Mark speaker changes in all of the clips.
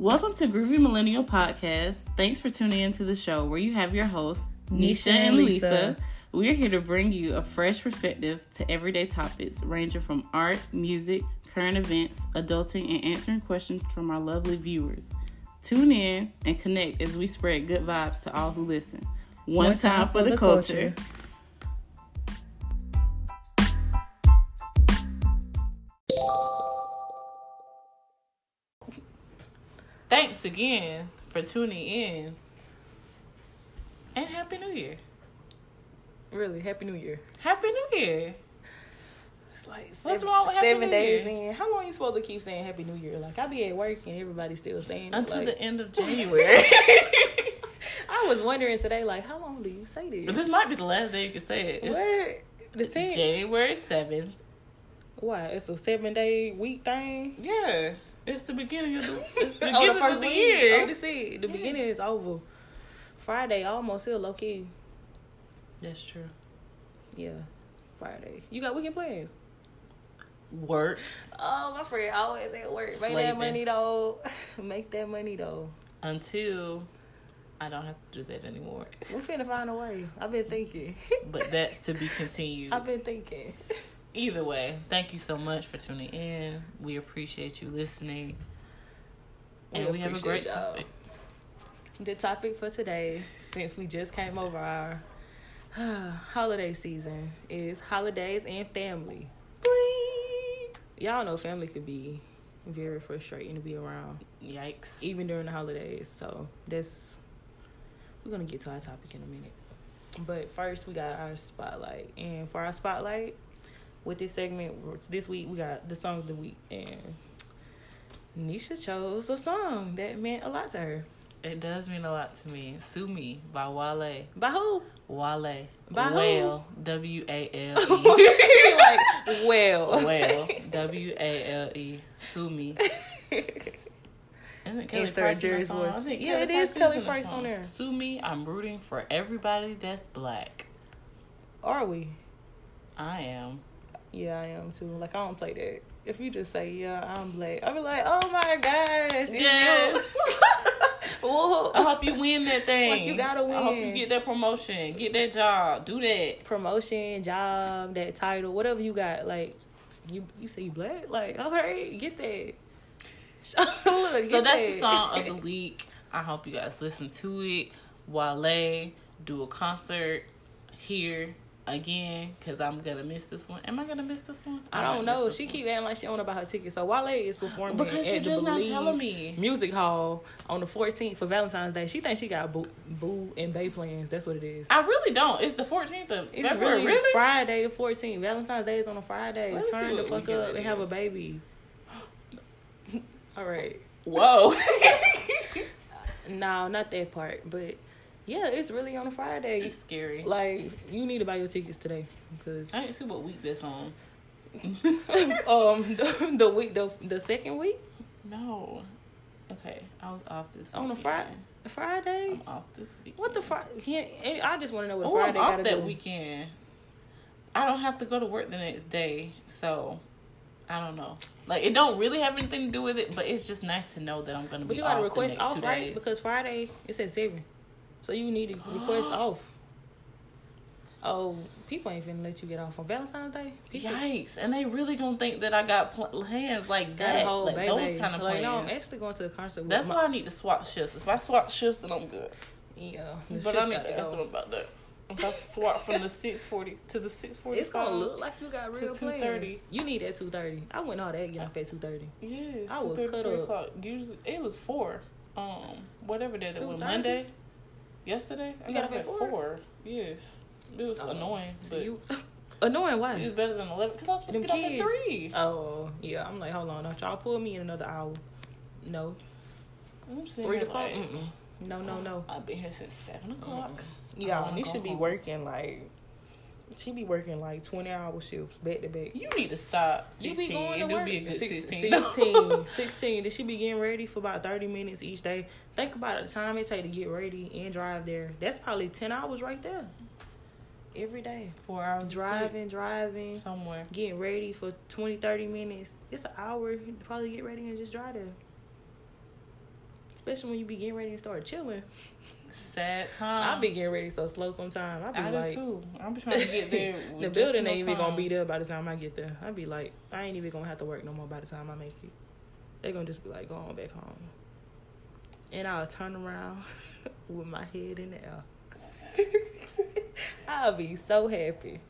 Speaker 1: Welcome to Groovy Millennial Podcast. Thanks for tuning into the show where you have your hosts, Nisha and Lisa. We're here to bring you a fresh perspective to everyday topics ranging from art, music, current events, adulting, and answering questions from our lovely viewers. Tune in and connect as we spread good vibes to all who listen. One, time, for the, culture. Thanks again for tuning in. And Happy New Year.
Speaker 2: Really, Happy New Year.
Speaker 1: Happy New Year.
Speaker 2: It's like
Speaker 1: What's
Speaker 2: seven,
Speaker 1: wrong with Happy
Speaker 2: seven
Speaker 1: New
Speaker 2: days
Speaker 1: Year?
Speaker 2: in. How long are you supposed to keep saying Happy New Year? Like I'll be at work and everybody's still saying
Speaker 1: Until
Speaker 2: like-
Speaker 1: the end of January.
Speaker 2: I was wondering today, like, how long do you say this?
Speaker 1: this might be the last day you can say it. It's
Speaker 2: what? The tenth?
Speaker 1: January 7th.
Speaker 2: Why? It's a seven day week thing.
Speaker 1: Yeah. It's the beginning of the, it's the
Speaker 2: oh,
Speaker 1: beginning
Speaker 2: the first
Speaker 1: of the
Speaker 2: week.
Speaker 1: year.
Speaker 2: Oh, this it. The
Speaker 1: Yeah.
Speaker 2: beginning is over. Friday almost here, low key.
Speaker 1: That's true.
Speaker 2: Yeah, Friday. You got weekend plans?
Speaker 1: Work
Speaker 2: Oh, my friend always at work. Make that money though. Make that money though.
Speaker 1: until I don't have to do that anymore.
Speaker 2: We're finna find a way. I've been thinking.
Speaker 1: But that's to be continued.
Speaker 2: I've been thinking.
Speaker 1: Either way, thank you so much for tuning in. We appreciate you listening. And we, have a great topic.
Speaker 2: The topic for today, since we just came over our holiday season, is holidays and family. Y'all know family could be very frustrating to be around,
Speaker 1: Yikes.
Speaker 2: even during the holidays. So that's we're gonna get to our topic in a minute. But first, we got our spotlight, and for our spotlight, with this segment this week, we got the song of the week, and Nisha chose a song that meant a lot to her.
Speaker 1: It does mean a lot to me. Sue Me by Wale.
Speaker 2: By who?
Speaker 1: Wale.
Speaker 2: By who?
Speaker 1: Whale. W A L E.
Speaker 2: like, well,
Speaker 1: Whale. W A L E. Sue Me. Isn't Kelly
Speaker 2: Insert
Speaker 1: Price
Speaker 2: Jerry's voice. Yeah,
Speaker 1: Kelly
Speaker 2: it is
Speaker 1: Price
Speaker 2: Kelly Price on there.
Speaker 1: Sue Me. I'm rooting for everybody that's black.
Speaker 2: Are we?
Speaker 1: I am.
Speaker 2: Yeah, I am too. Like, I don't play that. If you just say, yeah, I'm black, I'll be like, oh my gosh.
Speaker 1: Yeah.
Speaker 2: Whoa.
Speaker 1: I hope you win that thing.
Speaker 2: Like, you gotta win.
Speaker 1: I hope you get that promotion, get that job, do that.
Speaker 2: Promotion, job, that title, whatever you got. Like, you you say you black? Like, all right, get that. Look,
Speaker 1: So that's
Speaker 2: that.
Speaker 1: the song of the week. I hope you guys listen to it. Wale do a concert here again because I'm gonna miss this one. Am I gonna miss this one?
Speaker 2: I
Speaker 1: might
Speaker 2: don't know. She
Speaker 1: one.
Speaker 2: keep acting like she don't about her ticket. So Wale is performing
Speaker 1: Because
Speaker 2: at
Speaker 1: she
Speaker 2: the
Speaker 1: just not telling me.
Speaker 2: Music Hall on the 14th for Valentine's Day. She thinks she got Boo, Boo and Bay plans. That's what it is.
Speaker 1: I really don't. It's the 14th of
Speaker 2: It's
Speaker 1: February.
Speaker 2: really,
Speaker 1: Really?
Speaker 2: Friday the 14th. Valentine's Day is on a Friday.
Speaker 1: Let
Speaker 2: Turn the fuck up and have a baby. All right.
Speaker 1: Whoa.
Speaker 2: No, not that part. But yeah, it's really on a Friday.
Speaker 1: it's scary.
Speaker 2: Like you need to buy your tickets today because
Speaker 1: I didn't see what week that's on.
Speaker 2: um the, the week the the second week
Speaker 1: No. Okay, I was off this
Speaker 2: on a. Friday. Friday.
Speaker 1: I'm off this weekend.
Speaker 2: What the Friday? I just want to know what
Speaker 1: Oh, I'm
Speaker 2: Friday
Speaker 1: off that
Speaker 2: do.
Speaker 1: weekend. I don't have to go to work the next day, so I don't know. Like it don't really have anything to do with it, but it's just nice to know that I'm gonna be.
Speaker 2: But you got to
Speaker 1: off
Speaker 2: request off, right? Because Friday it's at seven, so you need to request off. Oh, people ain't finna let you get off on Valentine's Day. People
Speaker 1: Yikes! And they really gonna think that I got pl- plans like
Speaker 2: got
Speaker 1: that, like
Speaker 2: baby.
Speaker 1: those kind of
Speaker 2: like,
Speaker 1: plans.
Speaker 2: no, I'm actually going to the concert. With
Speaker 1: That's
Speaker 2: my,
Speaker 1: why I need to swap shifts. If I swap shifts, then I'm good.
Speaker 2: Yeah,
Speaker 1: But I need to ask them about that. If I swap from the six forty to the six forty,
Speaker 2: It's gonna look like you got real
Speaker 1: 2:30.
Speaker 2: You need that two thirty. I went all that getting off at two thirty.
Speaker 1: Yes,
Speaker 2: I would
Speaker 1: 2:30,
Speaker 2: cut up.
Speaker 1: o'clock. Usually it was four. Um, whatever day that was Monday. Yesterday, I
Speaker 2: You
Speaker 1: got
Speaker 2: got
Speaker 1: up
Speaker 2: up
Speaker 1: at
Speaker 2: at
Speaker 1: four.
Speaker 2: four?
Speaker 1: Yes, it was
Speaker 2: Oh,
Speaker 1: annoying,
Speaker 2: So
Speaker 1: but
Speaker 2: you annoying
Speaker 1: it
Speaker 2: why?
Speaker 1: was better than eleven because I was supposed
Speaker 2: Them
Speaker 1: to get
Speaker 2: kids.
Speaker 1: off at three.
Speaker 2: Oh yeah, I'm like, hold on, don't y'all pull me in another hour? No,
Speaker 1: I'm
Speaker 2: three
Speaker 1: here
Speaker 2: to four.
Speaker 1: like,
Speaker 2: Mm-mm. No, no, no.
Speaker 1: I've been here since seven o'clock.
Speaker 2: Yeah,
Speaker 1: wanna
Speaker 2: you
Speaker 1: go
Speaker 2: should be working like she be working like twenty hour shifts back to back.
Speaker 1: You need to stop.
Speaker 2: You
Speaker 1: 16.
Speaker 2: be going to
Speaker 1: it
Speaker 2: work.
Speaker 1: be a good
Speaker 2: Six-
Speaker 1: 16.
Speaker 2: 16, 16. Did she be getting ready for about 30 minutes each day? Think about the time it take to get ready and drive there. That's probably 10 hours right there. Every day.
Speaker 1: Four hours of sleep
Speaker 2: Driving, driving,
Speaker 1: somewhere.
Speaker 2: getting ready for 20, 30 minutes. It's an hour to probably get ready and just drive there. especially when you be getting ready and start chilling.
Speaker 1: Sad time.
Speaker 2: I be getting ready so slow sometimes. I be
Speaker 1: I
Speaker 2: like,
Speaker 1: do too. I'm trying to get there.
Speaker 2: the building ain't
Speaker 1: no
Speaker 2: even gonna be there by the time I get there. I be like, I ain't even gonna have to work no more by the time I make it. They gonna just be like, go on back home. And I'll turn around with my head in the air. I'll be so happy.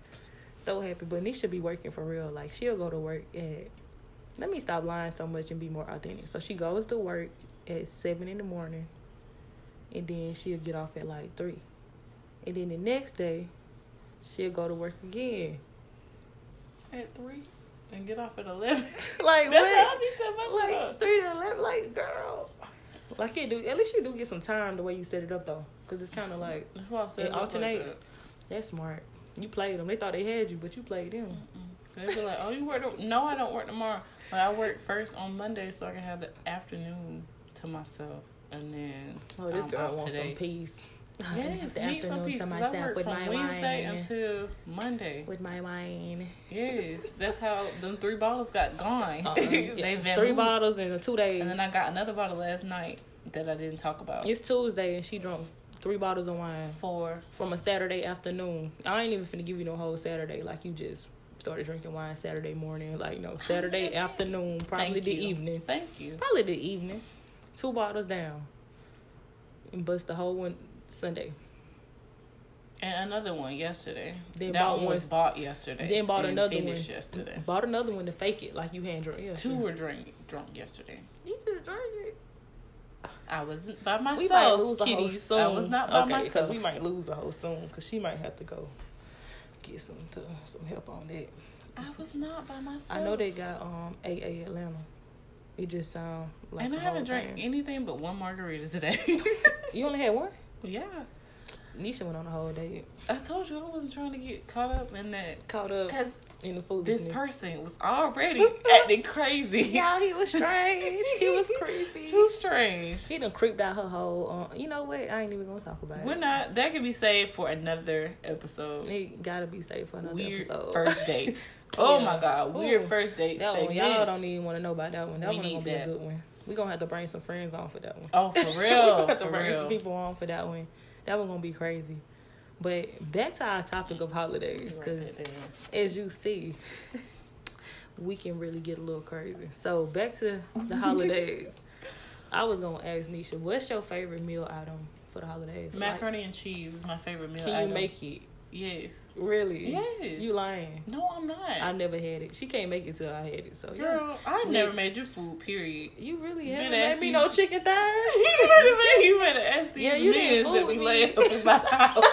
Speaker 2: So happy. But Nisha be working for real. Like she'll go to work at let me stop lying so much and be more authentic. So she goes to work at seven in the morning and then she'll get off at like three. And then the next day she'll go to work again.
Speaker 1: at three and get off at eleven.
Speaker 2: Like
Speaker 1: That's
Speaker 2: what?
Speaker 1: how be so much
Speaker 2: like
Speaker 1: up.
Speaker 2: three to eleven, like girl. Like it do, at least you do get some time the way you set it up though, because it's kind of like
Speaker 1: That's why I said
Speaker 2: it alternates.
Speaker 1: Like
Speaker 2: that's smart. You played them. They thought they had you, but you played them.
Speaker 1: that. They be like, "Oh, you work? To-? No, I don't work tomorrow. But I work first on Monday, so I can have the afternoon to myself, and then
Speaker 2: Oh, this
Speaker 1: I'm
Speaker 2: girl wants
Speaker 1: today.
Speaker 2: some peace.
Speaker 1: Yes,
Speaker 2: the
Speaker 1: need some
Speaker 2: afternoon
Speaker 1: peace.
Speaker 2: to
Speaker 1: 'cause I
Speaker 2: myself
Speaker 1: work
Speaker 2: with
Speaker 1: from
Speaker 2: my
Speaker 1: Wednesday
Speaker 2: wine.
Speaker 1: until Monday.
Speaker 2: With my wine.
Speaker 1: Yes, that's how them three bottles got gone.
Speaker 2: Uh-uh.
Speaker 1: they
Speaker 2: Yeah. Three bottles in two days.
Speaker 1: and then I got another bottle last night that I didn't talk about.
Speaker 2: it's Tuesday and she drunk three bottles of wine
Speaker 1: Four.
Speaker 2: from a Saturday afternoon. I ain't even finna give you no whole Saturday. Like you just started drinking wine Saturday morning. Like no Saturday afternoon, probably
Speaker 1: Thank
Speaker 2: the
Speaker 1: you.
Speaker 2: evening.
Speaker 1: Thank you.
Speaker 2: Probably the evening. Two bottles down. And bust the whole one Sunday.
Speaker 1: And another one yesterday.
Speaker 2: Then
Speaker 1: that
Speaker 2: bought
Speaker 1: one
Speaker 2: one-
Speaker 1: was bought yesterday.
Speaker 2: Then bought another one.
Speaker 1: yesterday.
Speaker 2: Bought another one to fake it like you hand drunk. Yeah,
Speaker 1: Two were drink drunk yesterday.
Speaker 2: You just drank it.
Speaker 1: I wasn't by myself.
Speaker 2: We might lose a whole soon.
Speaker 1: I was not by
Speaker 2: okay,
Speaker 1: myself.
Speaker 2: because we might lose a whole soon. Because she might have to go get some to, some help on that.
Speaker 1: I was not by myself.
Speaker 2: I know they got um AA Atlanta. It just sound like
Speaker 1: and I haven't drank
Speaker 2: thing.
Speaker 1: anything but one margarita today.
Speaker 2: You only had one.
Speaker 1: yeah.
Speaker 2: Nisha went on a whole day.
Speaker 1: I told you I wasn't trying to get caught up in that.
Speaker 2: Caught up
Speaker 1: Because
Speaker 2: in the food.
Speaker 1: this person was already acting crazy.
Speaker 2: Yeah, he was strange. he was creepy.
Speaker 1: Too strange.
Speaker 2: He done creeped out her whole. Uh, you know what? I ain't even gonna talk about it.
Speaker 1: We're not. That could be saved for another episode.
Speaker 2: It gotta be saved for another
Speaker 1: Weird
Speaker 2: episode.
Speaker 1: first date. Oh
Speaker 2: Yeah.
Speaker 1: my god, weird
Speaker 2: Ooh.
Speaker 1: first date.
Speaker 2: That one, y'all don't even want to know about that one. That
Speaker 1: We
Speaker 2: one gonna
Speaker 1: need
Speaker 2: be a good one. We gonna have to bring some friends on for that one.
Speaker 1: Oh, for real.
Speaker 2: we gonna
Speaker 1: real,
Speaker 2: have to
Speaker 1: for
Speaker 2: bring some people on for that one. That one gonna be crazy. But back to our topic of holidays, because as you see, we can really get a little crazy. So back to the holidays. I was gonna ask Nisha, what's your favorite meal item for the holidays? Like,
Speaker 1: macaroni and cheese is my favorite meal.
Speaker 2: can you
Speaker 1: item.
Speaker 2: make it?
Speaker 1: Yes.
Speaker 2: Really?
Speaker 1: Yes.
Speaker 2: You lying?
Speaker 1: No, I'm not.
Speaker 2: I never had it. She can't make it till I had it. So.
Speaker 1: Girl, I've
Speaker 2: Next.
Speaker 1: never made you food. Period.
Speaker 2: You really haven't made
Speaker 1: ask
Speaker 2: me
Speaker 1: these-
Speaker 2: no chicken thighs.
Speaker 1: you better make- you better ask these
Speaker 2: Yeah, you
Speaker 1: men that be
Speaker 2: me.
Speaker 1: laying up in my house.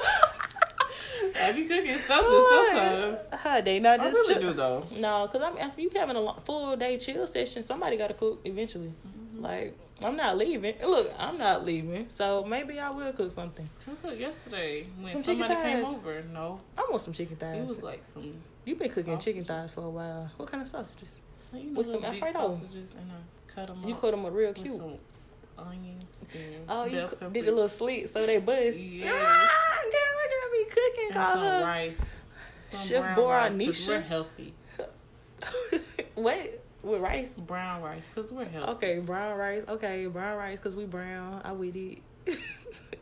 Speaker 1: I be cooking something sometimes.
Speaker 2: How they not
Speaker 1: I
Speaker 2: just
Speaker 1: really
Speaker 2: chill-
Speaker 1: do though.
Speaker 2: No, cause I'm after you having a lo- full day chill session, somebody got to cook eventually.
Speaker 1: Mm-hmm.
Speaker 2: Like I'm not leaving. Look, I'm not leaving. So maybe I will cook something.
Speaker 1: She cooked yesterday when
Speaker 2: Some chicken
Speaker 1: somebody came
Speaker 2: thighs.
Speaker 1: over. No,
Speaker 2: I want some chicken thighs.
Speaker 1: it was like some,
Speaker 2: You've been cooking chicken
Speaker 1: sausages.
Speaker 2: thighs for a while. What kind of sausages?
Speaker 1: you know,
Speaker 2: With some
Speaker 1: little big
Speaker 2: Alfredo.
Speaker 1: sausages, and I cut them
Speaker 2: You
Speaker 1: up
Speaker 2: cut them up real
Speaker 1: with
Speaker 2: cute.
Speaker 1: some onions. And
Speaker 2: Oh, you
Speaker 1: bell
Speaker 2: coo-
Speaker 1: peppers
Speaker 2: did a little slit so they buzz.
Speaker 1: Yeah.
Speaker 2: Ah, girl, look at me cooking.
Speaker 1: and
Speaker 2: Call
Speaker 1: some
Speaker 2: her.
Speaker 1: rice. Some
Speaker 2: Chef
Speaker 1: brown
Speaker 2: Bora
Speaker 1: rice, 'cause
Speaker 2: Nisha?
Speaker 1: We're healthy.
Speaker 2: what? With rice?
Speaker 1: Brown rice, cause we're healthy.
Speaker 2: Okay, brown rice. Okay, brown rice because we brown. I with it.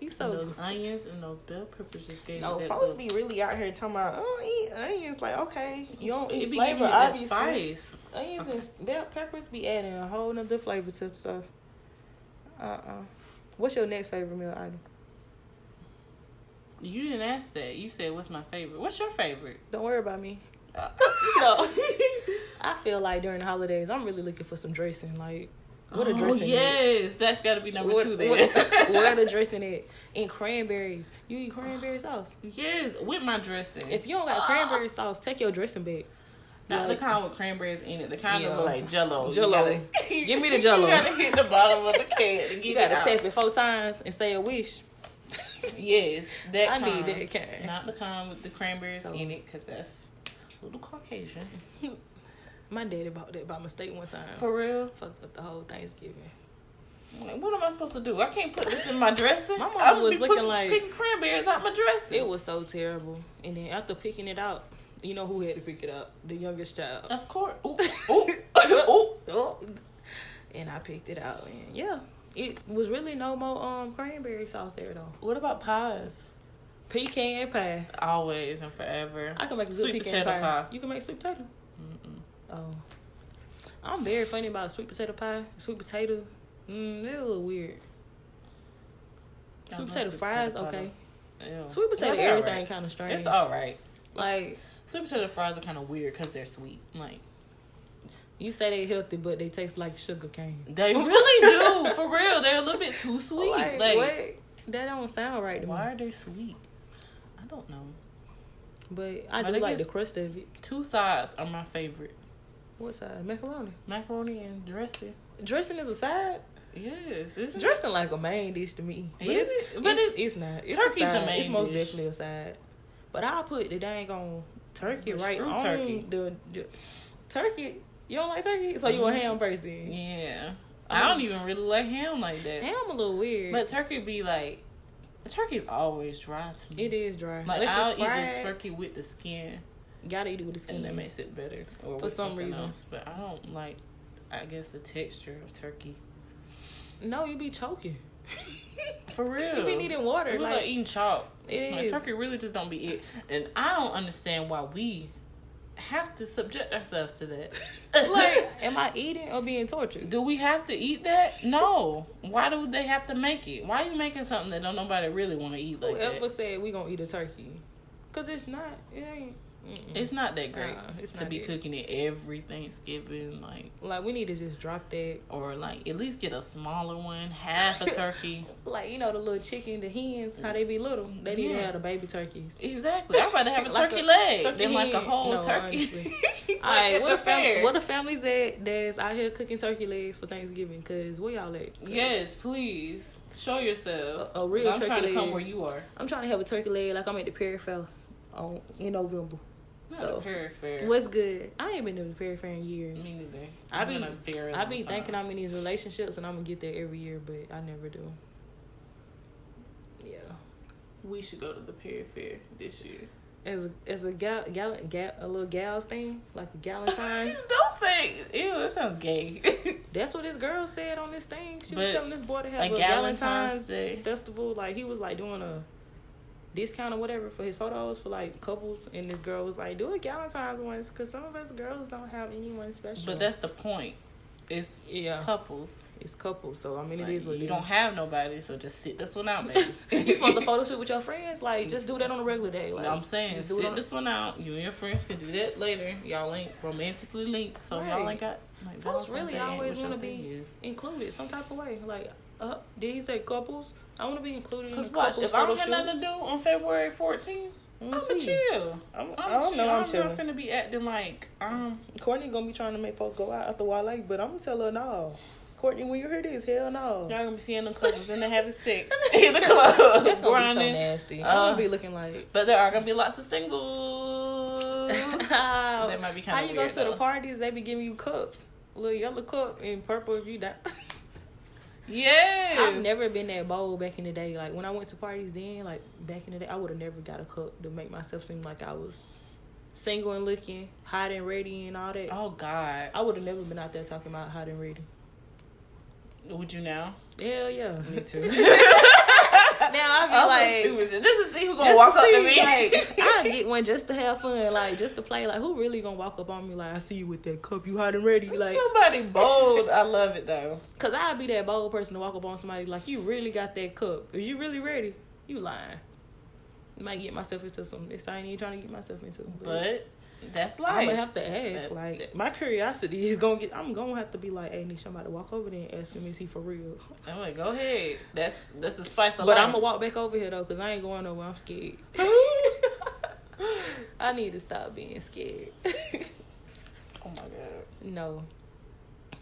Speaker 2: you
Speaker 1: And those onions and those bell peppers just gave
Speaker 2: No,
Speaker 1: me that
Speaker 2: folks
Speaker 1: look.
Speaker 2: be really out here talking about, oh, eat onions. Like, okay, you don't eat
Speaker 1: be
Speaker 2: flavor,
Speaker 1: giving you that
Speaker 2: obviously.
Speaker 1: spice.
Speaker 2: Onions and bell peppers be adding a whole nother flavor to stuff. Uh-uh. What's your next favorite meal item?
Speaker 1: You didn't ask that. You said, "What's my favorite?" What's your favorite?
Speaker 2: Don't worry about me.
Speaker 1: Uh,
Speaker 2: No. I feel like during the holidays, I'm really looking for some dressing. Like, what a
Speaker 1: oh,
Speaker 2: dressing
Speaker 1: yes, that's got to be number
Speaker 2: What,
Speaker 1: two then.
Speaker 2: what, where the dressing at? And cranberries. You eat cranberry sauce.
Speaker 1: yes, with my dressing.
Speaker 2: If you don't got cranberry sauce, take your dressing back.
Speaker 1: Not
Speaker 2: Like-
Speaker 1: the kind with cranberries in it. The kind
Speaker 2: Yeah.
Speaker 1: that look like Jello.
Speaker 2: Jell-O.
Speaker 1: gotta-
Speaker 2: Give me the Jell-O.
Speaker 1: You gotta hit the bottom of the can to get
Speaker 2: You gotta tap it four times and say a wish.
Speaker 1: Yes, that
Speaker 2: I
Speaker 1: kind.
Speaker 2: need that kind.
Speaker 1: Not the kind with the cranberries
Speaker 2: So-
Speaker 1: in it, cause that's a little Caucasian.
Speaker 2: My daddy bought that by mistake one time.
Speaker 1: For real.
Speaker 2: Fucked up the whole Thanksgiving.
Speaker 1: Like, what am I supposed to do? I can't put this in my dressing.
Speaker 2: My mom was looking
Speaker 1: putting-
Speaker 2: like-
Speaker 1: picking cranberries out my dressing.
Speaker 2: It was so terrible. And then after picking it out, you know who had to pick it up? The youngest child.
Speaker 1: Of course. Ooh, ooh, ooh.
Speaker 2: Oh. And I picked it out, and yeah, it was really no more um cranberry sauce there though.
Speaker 1: What about pies?
Speaker 2: Pecan pie.
Speaker 1: Always and forever.
Speaker 2: I can make a good
Speaker 1: Sweet
Speaker 2: pecan
Speaker 1: potato
Speaker 2: pie.
Speaker 1: pie.
Speaker 2: You can make sweet potato.
Speaker 1: Mm-mm.
Speaker 2: Oh, I'm very funny about sweet potato pie. Sweet potato, mm, they're a little weird. Sweet potato
Speaker 1: sweet
Speaker 2: fries,
Speaker 1: potato
Speaker 2: okay.
Speaker 1: Ew.
Speaker 2: Sweet potato, everything
Speaker 1: alright.
Speaker 2: kind of strange.
Speaker 1: It's all right.
Speaker 2: Like
Speaker 1: Sweet potato fries are kind of weird because they're sweet. Like
Speaker 2: you say they're healthy, but they taste like sugar cane.
Speaker 1: they really do, for real. They're a little bit too sweet.
Speaker 2: Like,
Speaker 1: Like,
Speaker 2: what? That don't sound right to me.
Speaker 1: why are they sweet? I don't know.
Speaker 2: But I
Speaker 1: But
Speaker 2: do like the crust of it.
Speaker 1: Two sides are my favorite:
Speaker 2: What side? Macaroni.
Speaker 1: macaroni and dressing.
Speaker 2: Dressing is a side.
Speaker 1: Yes, isn't
Speaker 2: Dressing like a main dish to me. But
Speaker 1: Is
Speaker 2: it's,
Speaker 1: it? But
Speaker 2: it's,
Speaker 1: it-
Speaker 2: it's not. It's
Speaker 1: turkey's
Speaker 2: a
Speaker 1: the
Speaker 2: side.
Speaker 1: main
Speaker 2: It's most
Speaker 1: dish.
Speaker 2: definitely a side. But I'll put the dang on turkey right on
Speaker 1: turkey.
Speaker 2: the, the turkey. You don't like turkey, so you a
Speaker 1: Mhm.
Speaker 2: ham person.
Speaker 1: Yeah, I don't even really like ham like that.
Speaker 2: Ham a little weird,
Speaker 1: But turkey be like, turkey's always dry to me.
Speaker 2: it is dry.
Speaker 1: Like
Speaker 2: Unless
Speaker 1: I'll eat the turkey with the skin,
Speaker 2: gotta eat it with the skin.
Speaker 1: and that makes it better. Or
Speaker 2: For some reason.
Speaker 1: else. But I don't like. I guess the texture of turkey.
Speaker 2: No, you be choking.
Speaker 1: For real,
Speaker 2: you be needing water.
Speaker 1: Was
Speaker 2: like,
Speaker 1: like eating chalk.
Speaker 2: it
Speaker 1: Like
Speaker 2: is.
Speaker 1: turkey really just don't be it, and I don't understand why we have to subject ourselves to that.
Speaker 2: like, am I eating or being tortured?
Speaker 1: do we have to eat that? No. Why do they have to make it? Why are you making something that don't nobody really want to eat like
Speaker 2: Whoever
Speaker 1: that?
Speaker 2: said we gonna eat a turkey? Cause it's not. It ain't. Mm-mm.
Speaker 1: It's not that great
Speaker 2: Nah, it's
Speaker 1: to be cooking it every Thanksgiving, like
Speaker 2: like we need to just drop that.
Speaker 1: or like at least get a smaller one, half a turkey.
Speaker 2: Like you know the little chicken, the hens, how they be little. They need to have the baby turkeys.
Speaker 1: Exactly. I'd rather have a
Speaker 2: Like
Speaker 1: turkey
Speaker 2: a
Speaker 1: leg
Speaker 2: turkey
Speaker 1: than like a whole
Speaker 2: No,
Speaker 1: turkey.
Speaker 2: All right, what a fam- what a families that that's out here cooking turkey legs for Thanksgiving? Cause where y'all at? 'Cause
Speaker 1: Yes, please show yourselves.
Speaker 2: A- a real
Speaker 1: I'm trying
Speaker 2: turkey
Speaker 1: to come
Speaker 2: leg.
Speaker 1: where you are.
Speaker 2: I'm trying to have a turkey leg like I'm at the Perry Fair on in November.
Speaker 1: Not
Speaker 2: So,
Speaker 1: Perry Fair.
Speaker 2: What's good? I ain't been to the Perry Fair in years.
Speaker 1: Me neither.
Speaker 2: I
Speaker 1: I've
Speaker 2: be
Speaker 1: been
Speaker 2: I
Speaker 1: long
Speaker 2: be
Speaker 1: time.
Speaker 2: thinking I'm in these relationships and I'm gonna get there every year, but I never do. Yeah.
Speaker 1: we should go to the Perry Fair this year.
Speaker 2: As a, as a gal, gal, gal, a little gals thing, like a Galentine's.
Speaker 1: Don't say ew. That sounds gay.
Speaker 2: That's what this girl said on this thing. She
Speaker 1: But
Speaker 2: was telling this boy to have
Speaker 1: a
Speaker 2: a,
Speaker 1: Galentine's
Speaker 2: Galentine's
Speaker 1: Day.
Speaker 2: festival. Like he was like doing a discount or whatever for his photos for like couples, and this girl was like, "Do a Galentine's ones because some of us girls don't have anyone special."
Speaker 1: but that's the point. It's
Speaker 2: yeah,
Speaker 1: couples.
Speaker 2: it's couples. So I mean,
Speaker 1: Like,
Speaker 2: it is what
Speaker 1: you
Speaker 2: is.
Speaker 1: don't have nobody, so just sit this one out, man
Speaker 2: you supposed to photo shoot with your friends? Like just do that on a regular day. Like
Speaker 1: I'm saying,
Speaker 2: just
Speaker 1: sit
Speaker 2: do it on.
Speaker 1: this one out. You and your friends can do that later. Y'all ain't romantically linked, so y'all ain't got like.
Speaker 2: Folks really always
Speaker 1: what
Speaker 2: wanna be
Speaker 1: is.
Speaker 2: included some type of way. Like, uh, did he say couples? I want to be included in the
Speaker 1: Cause watch,
Speaker 2: couples
Speaker 1: if I
Speaker 2: photo
Speaker 1: don't have nothing to do on February 14th, I'm
Speaker 2: me
Speaker 1: gonna chill.
Speaker 2: I'm,
Speaker 1: I'm
Speaker 2: I don't
Speaker 1: chill.
Speaker 2: know. I'm
Speaker 1: not
Speaker 2: chilling.
Speaker 1: finna be acting like um.
Speaker 2: Courtney gonna be trying to make folks go out after while like, but I'm gonna tell her no. Courtney, when you hear this, hell no.
Speaker 1: Y'all gonna be seeing them couples and they having sex in the club,
Speaker 2: That's gonna be so
Speaker 1: grinding.
Speaker 2: nasty. I'm
Speaker 1: Uh,
Speaker 2: gonna be looking like.
Speaker 1: But there are gonna be lots of singles.
Speaker 2: How
Speaker 1: that might be kind of.
Speaker 2: how you
Speaker 1: weird.
Speaker 2: go to the parties? They be giving you cups, little yellow cup in purple if you down.
Speaker 1: Yes.
Speaker 2: I've never been that bold back in the day. Like when I went to parties then, like back in the day, I would have never got a cup to make myself seem like I was single and looking, hot and ready and all that.
Speaker 1: Oh God.
Speaker 2: I would have never been out there talking about hot and ready.
Speaker 1: Would you now?
Speaker 2: Hell yeah.
Speaker 1: Me too.
Speaker 2: Now I be
Speaker 1: I'm
Speaker 2: like,
Speaker 1: stupid. just to see who gonna walk up to me.
Speaker 2: Like, I get one just to have fun, like just to play. Like, who really gonna walk up on me like, I see you with that cup, you hot and ready? Like,
Speaker 1: Somebody bold. I love it though.
Speaker 2: cause I'd be that bold person to walk up on somebody like, you really got that cup? Is you really ready? You lying? Might get myself into some. This I ain't even trying to get myself into.
Speaker 1: But that's life.
Speaker 2: I'm gonna have to ask.
Speaker 1: That-
Speaker 2: like,
Speaker 1: that-
Speaker 2: my curiosity is gonna get. I'm gonna have to be like, hey, Nisha, I'm about to walk over there and ask him, is he for real?
Speaker 1: I'm like, go ahead. That's that's the spice of
Speaker 2: But
Speaker 1: life.
Speaker 2: I'm gonna walk back over here though, cause I ain't going nowhere. I'm scared. I need to stop being scared.
Speaker 1: Oh my god.
Speaker 2: no,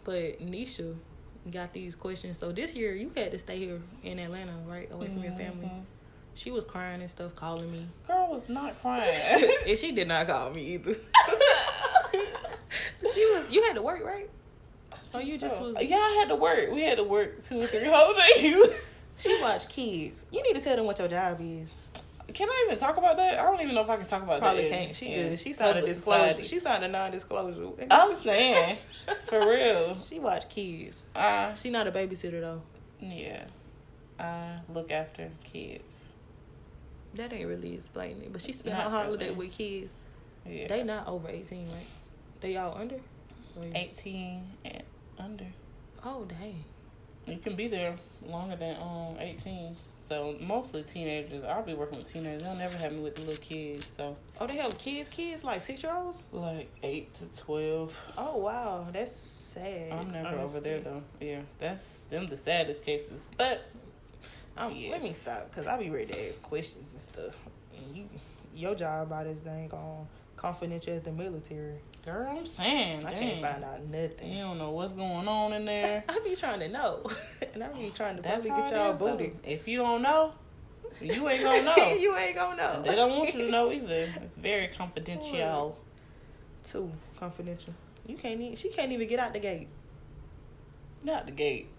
Speaker 2: but Nisha got these questions. So this year you had to stay here in Atlanta, right, away from your mm-hmm.
Speaker 1: family.
Speaker 2: She was crying and stuff, calling me,
Speaker 1: Girl was not crying.
Speaker 2: and she did not call me either. she was. You had to work, right? Oh, you just was.
Speaker 1: Yeah, I had to work. We had to work two or three whole days.
Speaker 2: She watched kids. You need to tell them what your job is.
Speaker 1: Can I even talk about that? I don't even know if I can talk about
Speaker 2: Probably
Speaker 1: that. in-
Speaker 2: can't. She good. She signed a disclosure.
Speaker 1: society.
Speaker 2: She signed a non-disclosure.
Speaker 1: I'm saying, for real.
Speaker 2: She watch kids.
Speaker 1: Uh,
Speaker 2: She not a babysitter though.
Speaker 1: Yeah, I look after kids.
Speaker 2: That ain't really explaining it. But she spent
Speaker 1: Not
Speaker 2: her holiday
Speaker 1: really.
Speaker 2: with kids.
Speaker 1: Yeah,
Speaker 2: They not over eighteen, right? They all under? Or
Speaker 1: eighteen and under.
Speaker 2: Oh dang.
Speaker 1: You can be there longer than um eighteen. So mostly teenagers. I'll be working with teenagers. They'll never have me with the little kids. So
Speaker 2: Oh, they have kids, kids like six year olds.
Speaker 1: like eight to twelve.
Speaker 2: Oh wow, that's sad.
Speaker 1: I'm never over there though. Yeah, that's them the saddest cases. But
Speaker 2: Um, Let me stop because I be ready to ask questions and stuff. And you, your job about this thing on confidential as the military.
Speaker 1: girl, I'm saying
Speaker 2: I
Speaker 1: dang,
Speaker 2: can't find out nothing.
Speaker 1: You don't know what's going on in there.
Speaker 2: I be trying to know, and I be trying to
Speaker 1: That's
Speaker 2: probably get y'all booted.
Speaker 1: If you don't know, you ain't gonna know.
Speaker 2: you ain't gonna know.
Speaker 1: They don't want you to know either. It's very confidential.
Speaker 2: Too confidential. You can't. Even, she can't even get out the gate.
Speaker 1: Not the gate.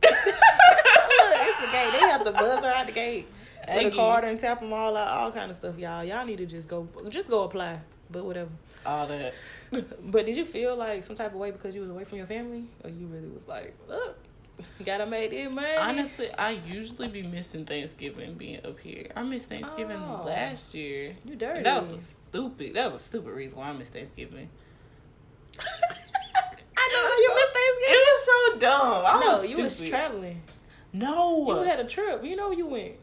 Speaker 2: The gate. They have the buzzer out the gate with a card and tap them all out, all kind of stuff, y'all. Y'all need to just go, just go apply. But whatever.
Speaker 1: All that.
Speaker 2: But did you feel like some type of way because you was away from your family, or you really was like, look, gotta make it money?
Speaker 1: Honestly, I usually be missing Thanksgiving being up here. I missed Thanksgiving
Speaker 2: Oh.
Speaker 1: last year.
Speaker 2: you dirty.
Speaker 1: That was a stupid. That was a stupid reason why I missed Thanksgiving.
Speaker 2: I know you missed Thanksgiving.
Speaker 1: It was so dumb. I
Speaker 2: no,
Speaker 1: was
Speaker 2: you was traveling.
Speaker 1: No,
Speaker 2: You had a trip. You know you went.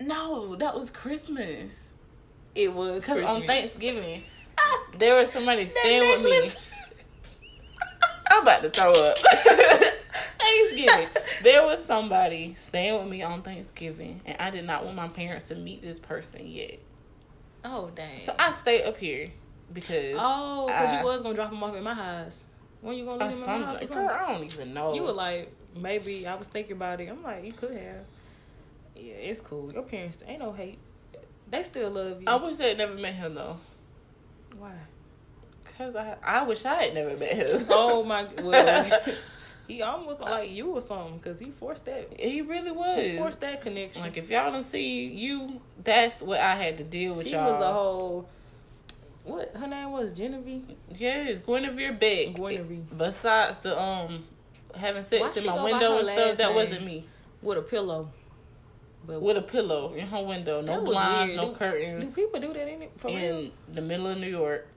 Speaker 1: no, that was Christmas.
Speaker 2: It was
Speaker 1: Cause on Thanksgiving, ah, there was somebody staying with me. I'm about to throw up. Thanksgiving. There was somebody staying with me on Thanksgiving, and I did not want my parents to meet this person yet.
Speaker 2: Oh dang.
Speaker 1: So I stayed up here because
Speaker 2: oh, because you was gonna drop him off at my house. When you gonna leave him at my house?
Speaker 1: like, girl, I don't even know.
Speaker 2: You were like, maybe I was thinking about it. I'm like, you could have. Yeah, it's cool. Your parents ain't no hate. They still love you.
Speaker 1: I wish they had never met him though,
Speaker 2: Why?
Speaker 1: cause I I wish I had never met him.
Speaker 2: Oh my. Well, he almost like you or something because he forced that.
Speaker 1: he really
Speaker 2: He
Speaker 1: was.
Speaker 2: forced that connection.
Speaker 1: Like if y'all don't see you, that's what I had to deal with
Speaker 2: she
Speaker 1: y'all.
Speaker 2: was a whole. What her name was Genevieve.
Speaker 1: Yes, Guinevere Beck.
Speaker 2: Guinevere.
Speaker 1: Besides the um having sex in my window and stuff. That
Speaker 2: name?
Speaker 1: wasn't me.
Speaker 2: with a pillow. But
Speaker 1: With a pillow in her window, no blinds, no
Speaker 2: Do- do
Speaker 1: curtains,
Speaker 2: people do that in it for real?
Speaker 1: the middle of New York.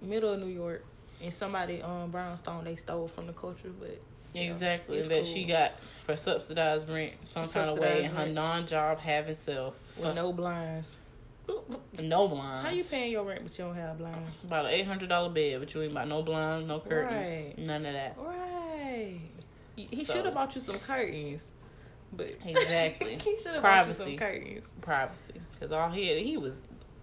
Speaker 2: Middle of New York, and somebody um brownstone they stole from the culture, but
Speaker 1: exactly
Speaker 2: it's
Speaker 1: that she got for subsidized rent some kind of way,
Speaker 2: Subsidized
Speaker 1: and her non-job having self.
Speaker 2: with no blinds.
Speaker 1: no blinds.
Speaker 2: How you paying your rent but you don't have blinds?
Speaker 1: About an eight hundred dollar bed, but you ain't got no blinds, no curtains,
Speaker 2: Right.
Speaker 1: none of that.
Speaker 2: Right. He, he
Speaker 1: So-
Speaker 2: should have bought you some curtains. But
Speaker 1: Exactly.
Speaker 2: he should have bought you some curtains.
Speaker 1: Privacy, because all he had, he was.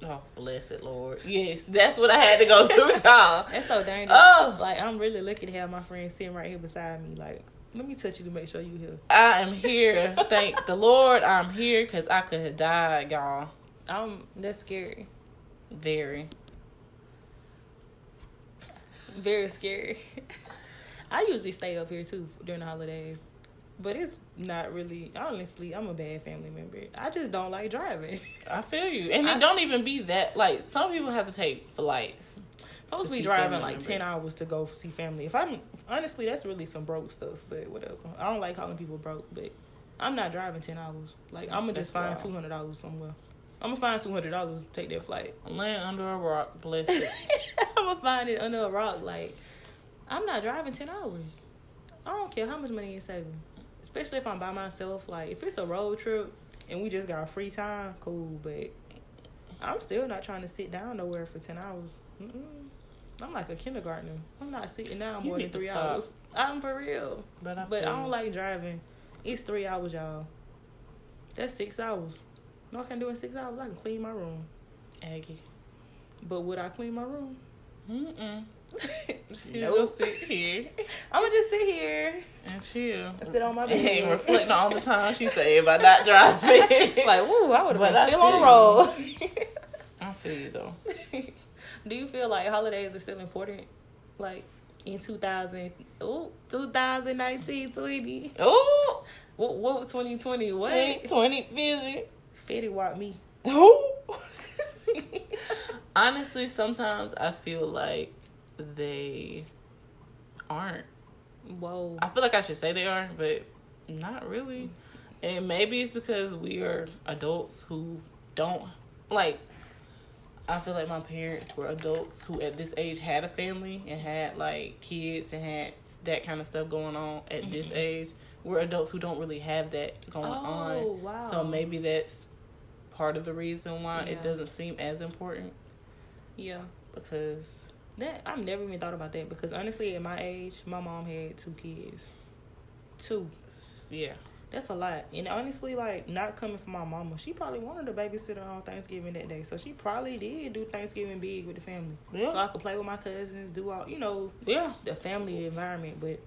Speaker 1: Oh, blessed Lord. Yes, that's what I had to go through, y'all.
Speaker 2: That's so dangerous.
Speaker 1: Oh.
Speaker 2: Like I'm really lucky to have my friend sitting right here beside me. Like, let me touch you to make sure you here.
Speaker 1: I am here. Thank the Lord I'm here because I could have died, y'all.
Speaker 2: I'm that's scary.
Speaker 1: Very.
Speaker 2: Very scary. I usually stay up here too during the holidays. But it's not really honestly, I'm a bad family member. I just don't like driving.
Speaker 1: I feel you. And
Speaker 2: I-
Speaker 1: it don't even be that, like, some people have to take flights.
Speaker 2: supposed to be driving like ten hours to go see family. If I'm honestly, that's really some broke stuff. But whatever. I don't like calling people broke, but I'm not driving ten hours. Like I'm gonna just find two hundred dollars somewhere. I'm gonna find two hundred dollars to take that flight.
Speaker 1: I'm under a rock, bless it.
Speaker 2: I'm gonna find it under a rock. Like I'm not driving ten hours. I don't care how much money you're saving, especially if I'm by myself. Like if it's a road trip and we just got free time, cool. But I'm still not trying to sit down nowhere for ten hours. Mm-mm. I'm like a kindergartner. I'm not sitting down more than three hours. I'm for real.
Speaker 1: But I,
Speaker 2: But I don't like driving. It's three hours, y'all. That's six hours. No, I can do in six hours. I can clean my room.
Speaker 1: Aggie.
Speaker 2: But would I clean my room?
Speaker 1: Mm-mm. She'll
Speaker 2: Nope.
Speaker 1: sit here
Speaker 2: I'm gonna just sit here.
Speaker 1: and chill.
Speaker 2: And sit on my
Speaker 1: And
Speaker 2: bed.
Speaker 1: reflecting on all the time she saved by not driving.
Speaker 2: like, woo, I would have
Speaker 1: I
Speaker 2: been still on the road.
Speaker 1: I feel you, though.
Speaker 2: Do you feel like holidays are still important? Like in 2000, ooh, 2019, 20.
Speaker 1: Ooh!
Speaker 2: What, what 2020? What?
Speaker 1: 20 vision.
Speaker 2: Fetty Wap me.
Speaker 1: Ooh! Honestly, sometimes I feel like they aren't.
Speaker 2: Whoa.
Speaker 1: I feel like I should say they are, but not really. And maybe it's because we are adults who don't like I feel like my parents were adults who at this age had a family and had like kids and had that kind of stuff going on at mm-hmm. this age. We're adults who don't really have that going oh, on. Wow. So maybe that's part of the reason why yeah. it doesn't seem as important.
Speaker 2: Yeah.
Speaker 1: Because
Speaker 2: that I've never even thought about that because honestly at my age my mom had two kids. Two.
Speaker 1: Yeah.
Speaker 2: That's a lot. And honestly, like not coming from my mama, she probably wanted a babysitter on Thanksgiving that day. So she probably did do Thanksgiving big with the family. Yeah. So I could play with my cousins, do all you know,
Speaker 1: yeah,
Speaker 2: the family environment. But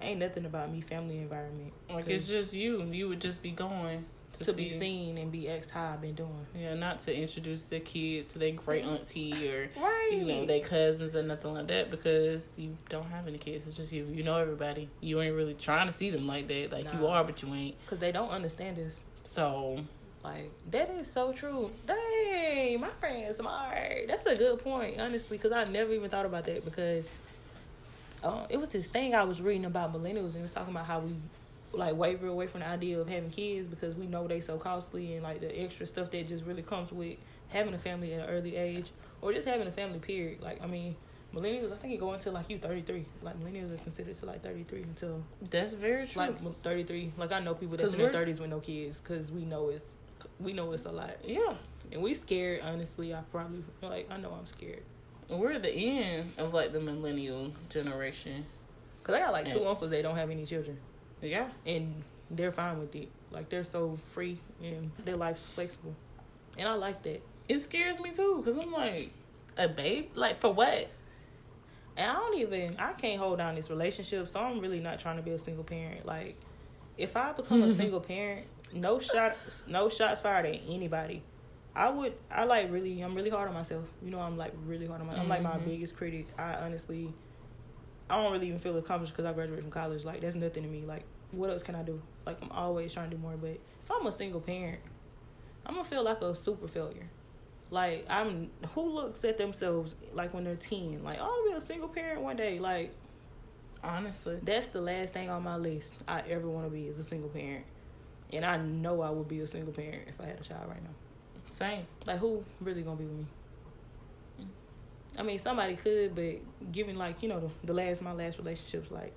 Speaker 2: ain't nothing about me family environment.
Speaker 1: Like it's just you. You would just be going
Speaker 2: to, to be seen and be asked how I've been doing.
Speaker 1: Yeah, not to introduce the kids to their great auntie or right. you know their cousins or nothing like that because you don't have any kids. It's just you. You know everybody. You ain't really trying to see them like that. Like nah. you are, but you ain't.
Speaker 2: Because they don't understand this.
Speaker 1: So.
Speaker 2: Like that is so true. Dang, my friend smart. That's a good point, honestly, because I never even thought about that because uh, it was this thing I was reading about millennials and it was talking about how we like waver away from the idea of having kids because we know they so costly and like the extra stuff that just really comes with having a family at an early age or just having a family period. Like I mean, millennials I think you go until like you thirty three. Like millennials is considered to like thirty three until
Speaker 1: that's very true.
Speaker 2: Like thirty three. Like I know people that's in their thirties with no kids because we know it's we know it's a lot.
Speaker 1: Yeah,
Speaker 2: and we scared. Honestly, I probably like I know I'm scared.
Speaker 1: We're the end of like the millennial generation.
Speaker 2: Cause I got like two and, uncles They don't have any children.
Speaker 1: Yeah.
Speaker 2: And they're fine with it. Like they're so free and their life's flexible. And I like that.
Speaker 1: It scares me too, because I'm like, a babe? Like for what?
Speaker 2: And I don't even I can't hold down this relationship, so I'm really not trying to be a single parent. Like if I become a single parent, no shot no shots fired at anybody. I would I like really I'm really hard on myself. You know, I'm like really hard on myself. I'm like my mm-hmm. biggest critic. I honestly I don't really even feel accomplished because I graduated from college. Like that's nothing to me. Like what else can I do? Like I'm always trying to do more. But if I'm a single parent, I'm gonna feel like a super failure. Like I'm who looks at themselves like when they're ten, like oh, I'll be a single parent one day. Like
Speaker 1: honestly,
Speaker 2: that's the last thing on my list I ever want to be is a single parent. And I know I would be a single parent if I had a child right now.
Speaker 1: Same.
Speaker 2: Like who really gonna be with me? I mean, somebody could, but given like you know the, the last my last relationships, like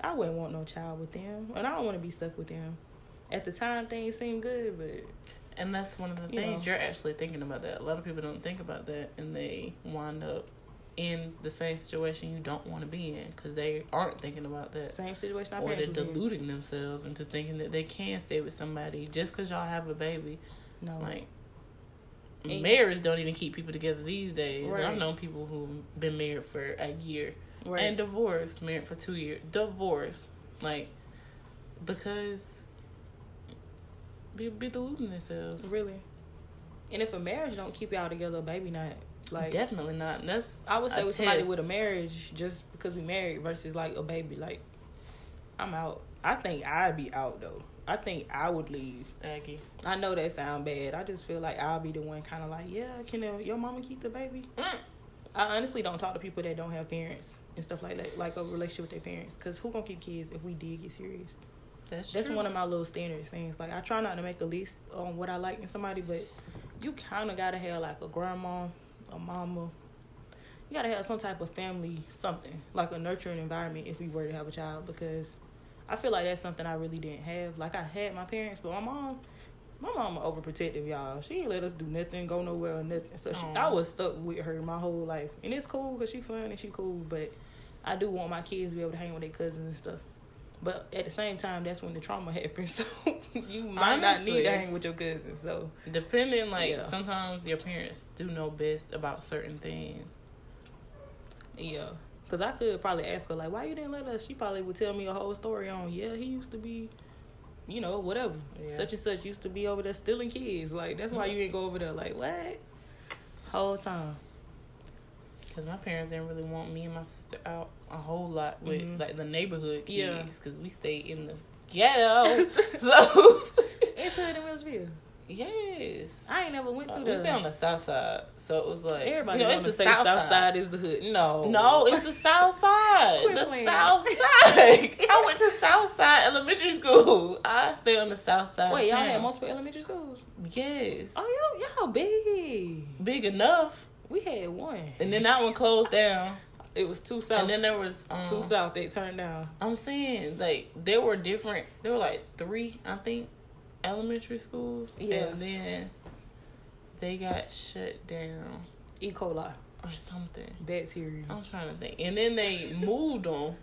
Speaker 2: I wouldn't want no child with them, and I don't want to be stuck with them. At the time, things seemed good, but
Speaker 1: and that's one of the you things know. you're actually thinking about. That a lot of people don't think about that, and they wind up in the same situation you don't want to be in because they aren't thinking about that.
Speaker 2: Same situation,
Speaker 1: or they're deluding in. themselves into thinking that they can stay with somebody just because y'all have a baby.
Speaker 2: No,
Speaker 1: like and marriage don't even keep people together these days. Right. I've known people who've been married for a year right. and divorced, married for two years, divorced, like because be be deluding themselves.
Speaker 2: Really. And if a marriage don't keep y'all together, baby not like
Speaker 1: definitely not. That's
Speaker 2: I would say with somebody with a marriage just because we married versus like a baby. Like I'm out. I think I'd be out though. I think I would leave.
Speaker 1: Aggie.
Speaker 2: I know that sound bad. I just feel like I'll be the one kind of like, yeah, can uh, your mama keep the baby? Mm. I honestly don't talk to people that don't have parents and stuff like that, like a relationship with their parents. Cause who gonna keep kids if we did get serious?
Speaker 1: That's
Speaker 2: that's
Speaker 1: true.
Speaker 2: one of my little standard things. Like I try not to make a list on what I like in somebody, but you kind of gotta have like a grandma, a mama. You gotta have some type of family, something like a nurturing environment if we were to have a child, because I feel like that's something I really didn't have. Like I had my parents, but my mom, my mom overprotective, y'all. She didn't let us do nothing, go nowhere or nothing. So she, I was stuck with her my whole life, and it's cool because she fun and she cool. But I do want my kids to be able to hang with their cousins and stuff. But at the same time, that's when the trauma happens. So you might Honestly, not need to hang with your cousins. So
Speaker 1: depending, like yeah. sometimes your parents do know best about certain things.
Speaker 2: Yeah. Cause I could probably ask her like, why you didn't let us? She probably would tell me a whole story on. Yeah, he used to be, you know, whatever. Yeah. Such and such used to be over there stealing kids. Like that's why you ain't go over there. Like what? Whole time.
Speaker 1: Cause my parents didn't really want me and my sister out a whole lot with mm-hmm. like the neighborhood kids. Yeah. Cause we stayed in the ghetto.
Speaker 2: so it's hood in Milledgeville.
Speaker 1: Yes.
Speaker 2: I ain't never went
Speaker 1: Uh,
Speaker 2: through
Speaker 1: we
Speaker 2: that.
Speaker 1: stay on the south side, so it was like
Speaker 2: Everybody
Speaker 1: you know, it's the
Speaker 2: say
Speaker 1: south,
Speaker 2: south,
Speaker 1: side.
Speaker 2: is the hood. No,
Speaker 1: No, it's the south side. The
Speaker 2: playing.
Speaker 1: south side. I went to South Side Elementary School. I stay on the south side.
Speaker 2: Wait, y'all had multiple elementary schools?
Speaker 1: Yes.
Speaker 2: Oh, y'all, y'all big.
Speaker 1: Big enough.
Speaker 2: We had one.
Speaker 1: And then that one closed down.
Speaker 2: It was two south.
Speaker 1: And then there was um,
Speaker 2: two south. They turned down.
Speaker 1: I'm saying like there were different. There were like three, I think, elementary schools.
Speaker 2: Yeah.
Speaker 1: And then they got shut down
Speaker 2: E. coli,
Speaker 1: or something.
Speaker 2: bacteria.
Speaker 1: I'm trying to think. And then they moved them.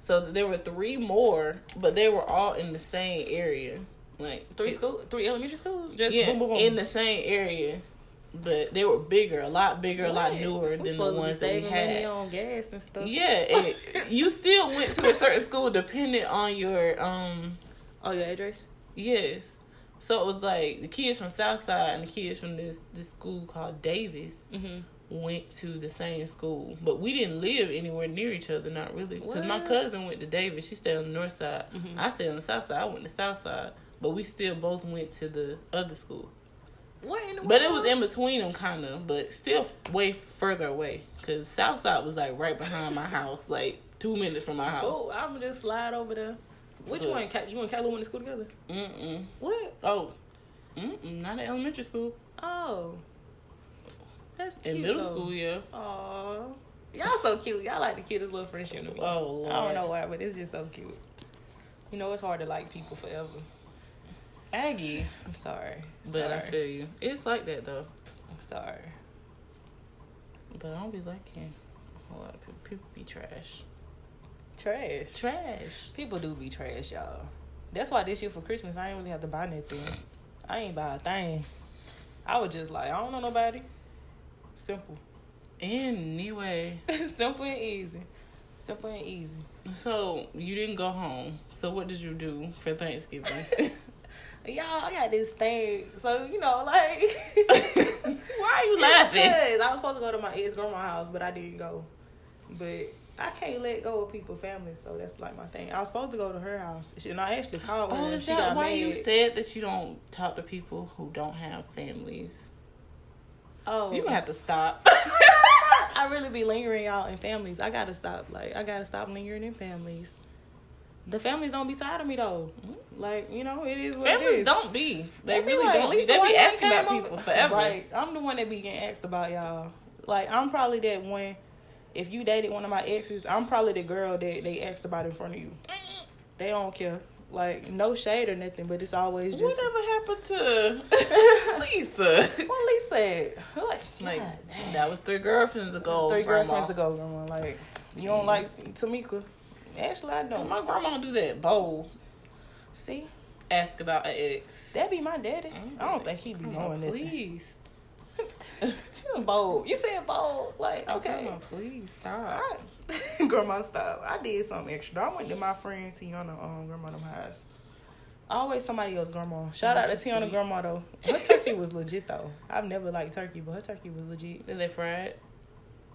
Speaker 1: So there were three more, but they were all in the same area. Like
Speaker 2: Three
Speaker 1: it-
Speaker 2: school, three elementary schools. Just
Speaker 1: yeah,
Speaker 2: boom, boom, boom.
Speaker 1: in the same area. But they were bigger, a lot bigger, a lot newer
Speaker 2: We
Speaker 1: than the
Speaker 2: supposed to be
Speaker 1: ones that we had.
Speaker 2: on gas and stuff.
Speaker 1: Yeah, and you still went to a certain school depending on your um
Speaker 2: Oh, your address?
Speaker 1: Yes. So it was like the kids from Southside and the kids from this this school called Davis
Speaker 2: Mm-hmm.
Speaker 1: went to the same school, but we didn't live anywhere near each other, not really. Because my cousin went to Davis, she stayed on the north side.
Speaker 2: Mhm.
Speaker 1: I stayed on the south side. I went to south side, but we still both went to the other school.
Speaker 2: What in the
Speaker 1: But it was in between them, kind of, but still way further away. Cause Southside was like right behind my house, like two minutes from my house.
Speaker 2: Oh, I'm gonna just slide over there. Which
Speaker 1: But-
Speaker 2: one? You and Kyla went to school together?
Speaker 1: Mm mm.
Speaker 2: What?
Speaker 1: Oh, mm mm. Not in elementary school.
Speaker 2: Oh, that's cute.
Speaker 1: In middle
Speaker 2: though.
Speaker 1: school, yeah.
Speaker 2: Aw. Y'all so cute. Y'all like the cutest little friendship to me.
Speaker 1: Oh lord.
Speaker 2: I don't know why, but it's just so cute. You know, it's hard to like people forever.
Speaker 1: Aggie,
Speaker 2: I'm sorry.
Speaker 1: but I feel you. It's like that though.
Speaker 2: I'm sorry.
Speaker 1: But I don't be liking a whole lot of people. People be trash.
Speaker 2: Trash.
Speaker 1: Trash.
Speaker 2: People do be trash, y'all. That's why this year for Christmas I ain't really have to buy nothing. I ain't buy a thing. I was just like, I don't know nobody. Simple.
Speaker 1: Anyway,
Speaker 2: Simple and easy. Simple and easy.
Speaker 1: so you didn't go home. So what did you do for Thanksgiving?
Speaker 2: Y'all, I got this thing. So, you know, like
Speaker 1: Why are you laughing?
Speaker 2: Because I was supposed to go to my ex grandma's house, but I didn't go. But I can't let go of people, family, so that's like my thing. I was supposed to go to her house. And I actually called her.
Speaker 1: Oh, is
Speaker 2: she
Speaker 1: that why
Speaker 2: mad.
Speaker 1: you said that you don't talk to people who don't have families?
Speaker 2: Oh,
Speaker 1: You gonna have to stop.
Speaker 2: I really be lingering out in families. I gotta stop. Like I gotta stop lingering in families. The families don't be tired of me though. Mm. Like you know, it is what it
Speaker 1: Families
Speaker 2: is.
Speaker 1: don't be. They
Speaker 2: be
Speaker 1: really
Speaker 2: like,
Speaker 1: don't be. They be asking about people forever.
Speaker 2: Right. I'm the one that be getting asked about y'all. Like I'm probably that one. If you dated one of my exes, I'm probably the girl that they asked about in front of you. They don't care. Like no shade or nothing, but it's always just
Speaker 1: Whatever happened to Lisa?
Speaker 2: what Lisa? Like,
Speaker 1: that was three girlfriends ago.
Speaker 2: three
Speaker 1: grandma.
Speaker 2: girlfriends ago, grandma. Like you don't like Tamika. Actually, I don't.
Speaker 1: my grandma do that. Bold.
Speaker 2: See,
Speaker 1: Ask about an ex.
Speaker 2: that be my daddy.
Speaker 1: Mm,
Speaker 2: I don't think he'd be knowing that.
Speaker 1: Please.
Speaker 2: bold. You said bold. Like okay.
Speaker 1: Grandma, please stop.
Speaker 2: I, grandma stop. I did something extra. I went to my friend Tiana um grandma them house. Always somebody else grandma. Shout out to Tiana
Speaker 1: sweet.
Speaker 2: grandma though. Her turkey was legit though. I've never liked turkey, but her turkey was legit.
Speaker 1: Did they fried?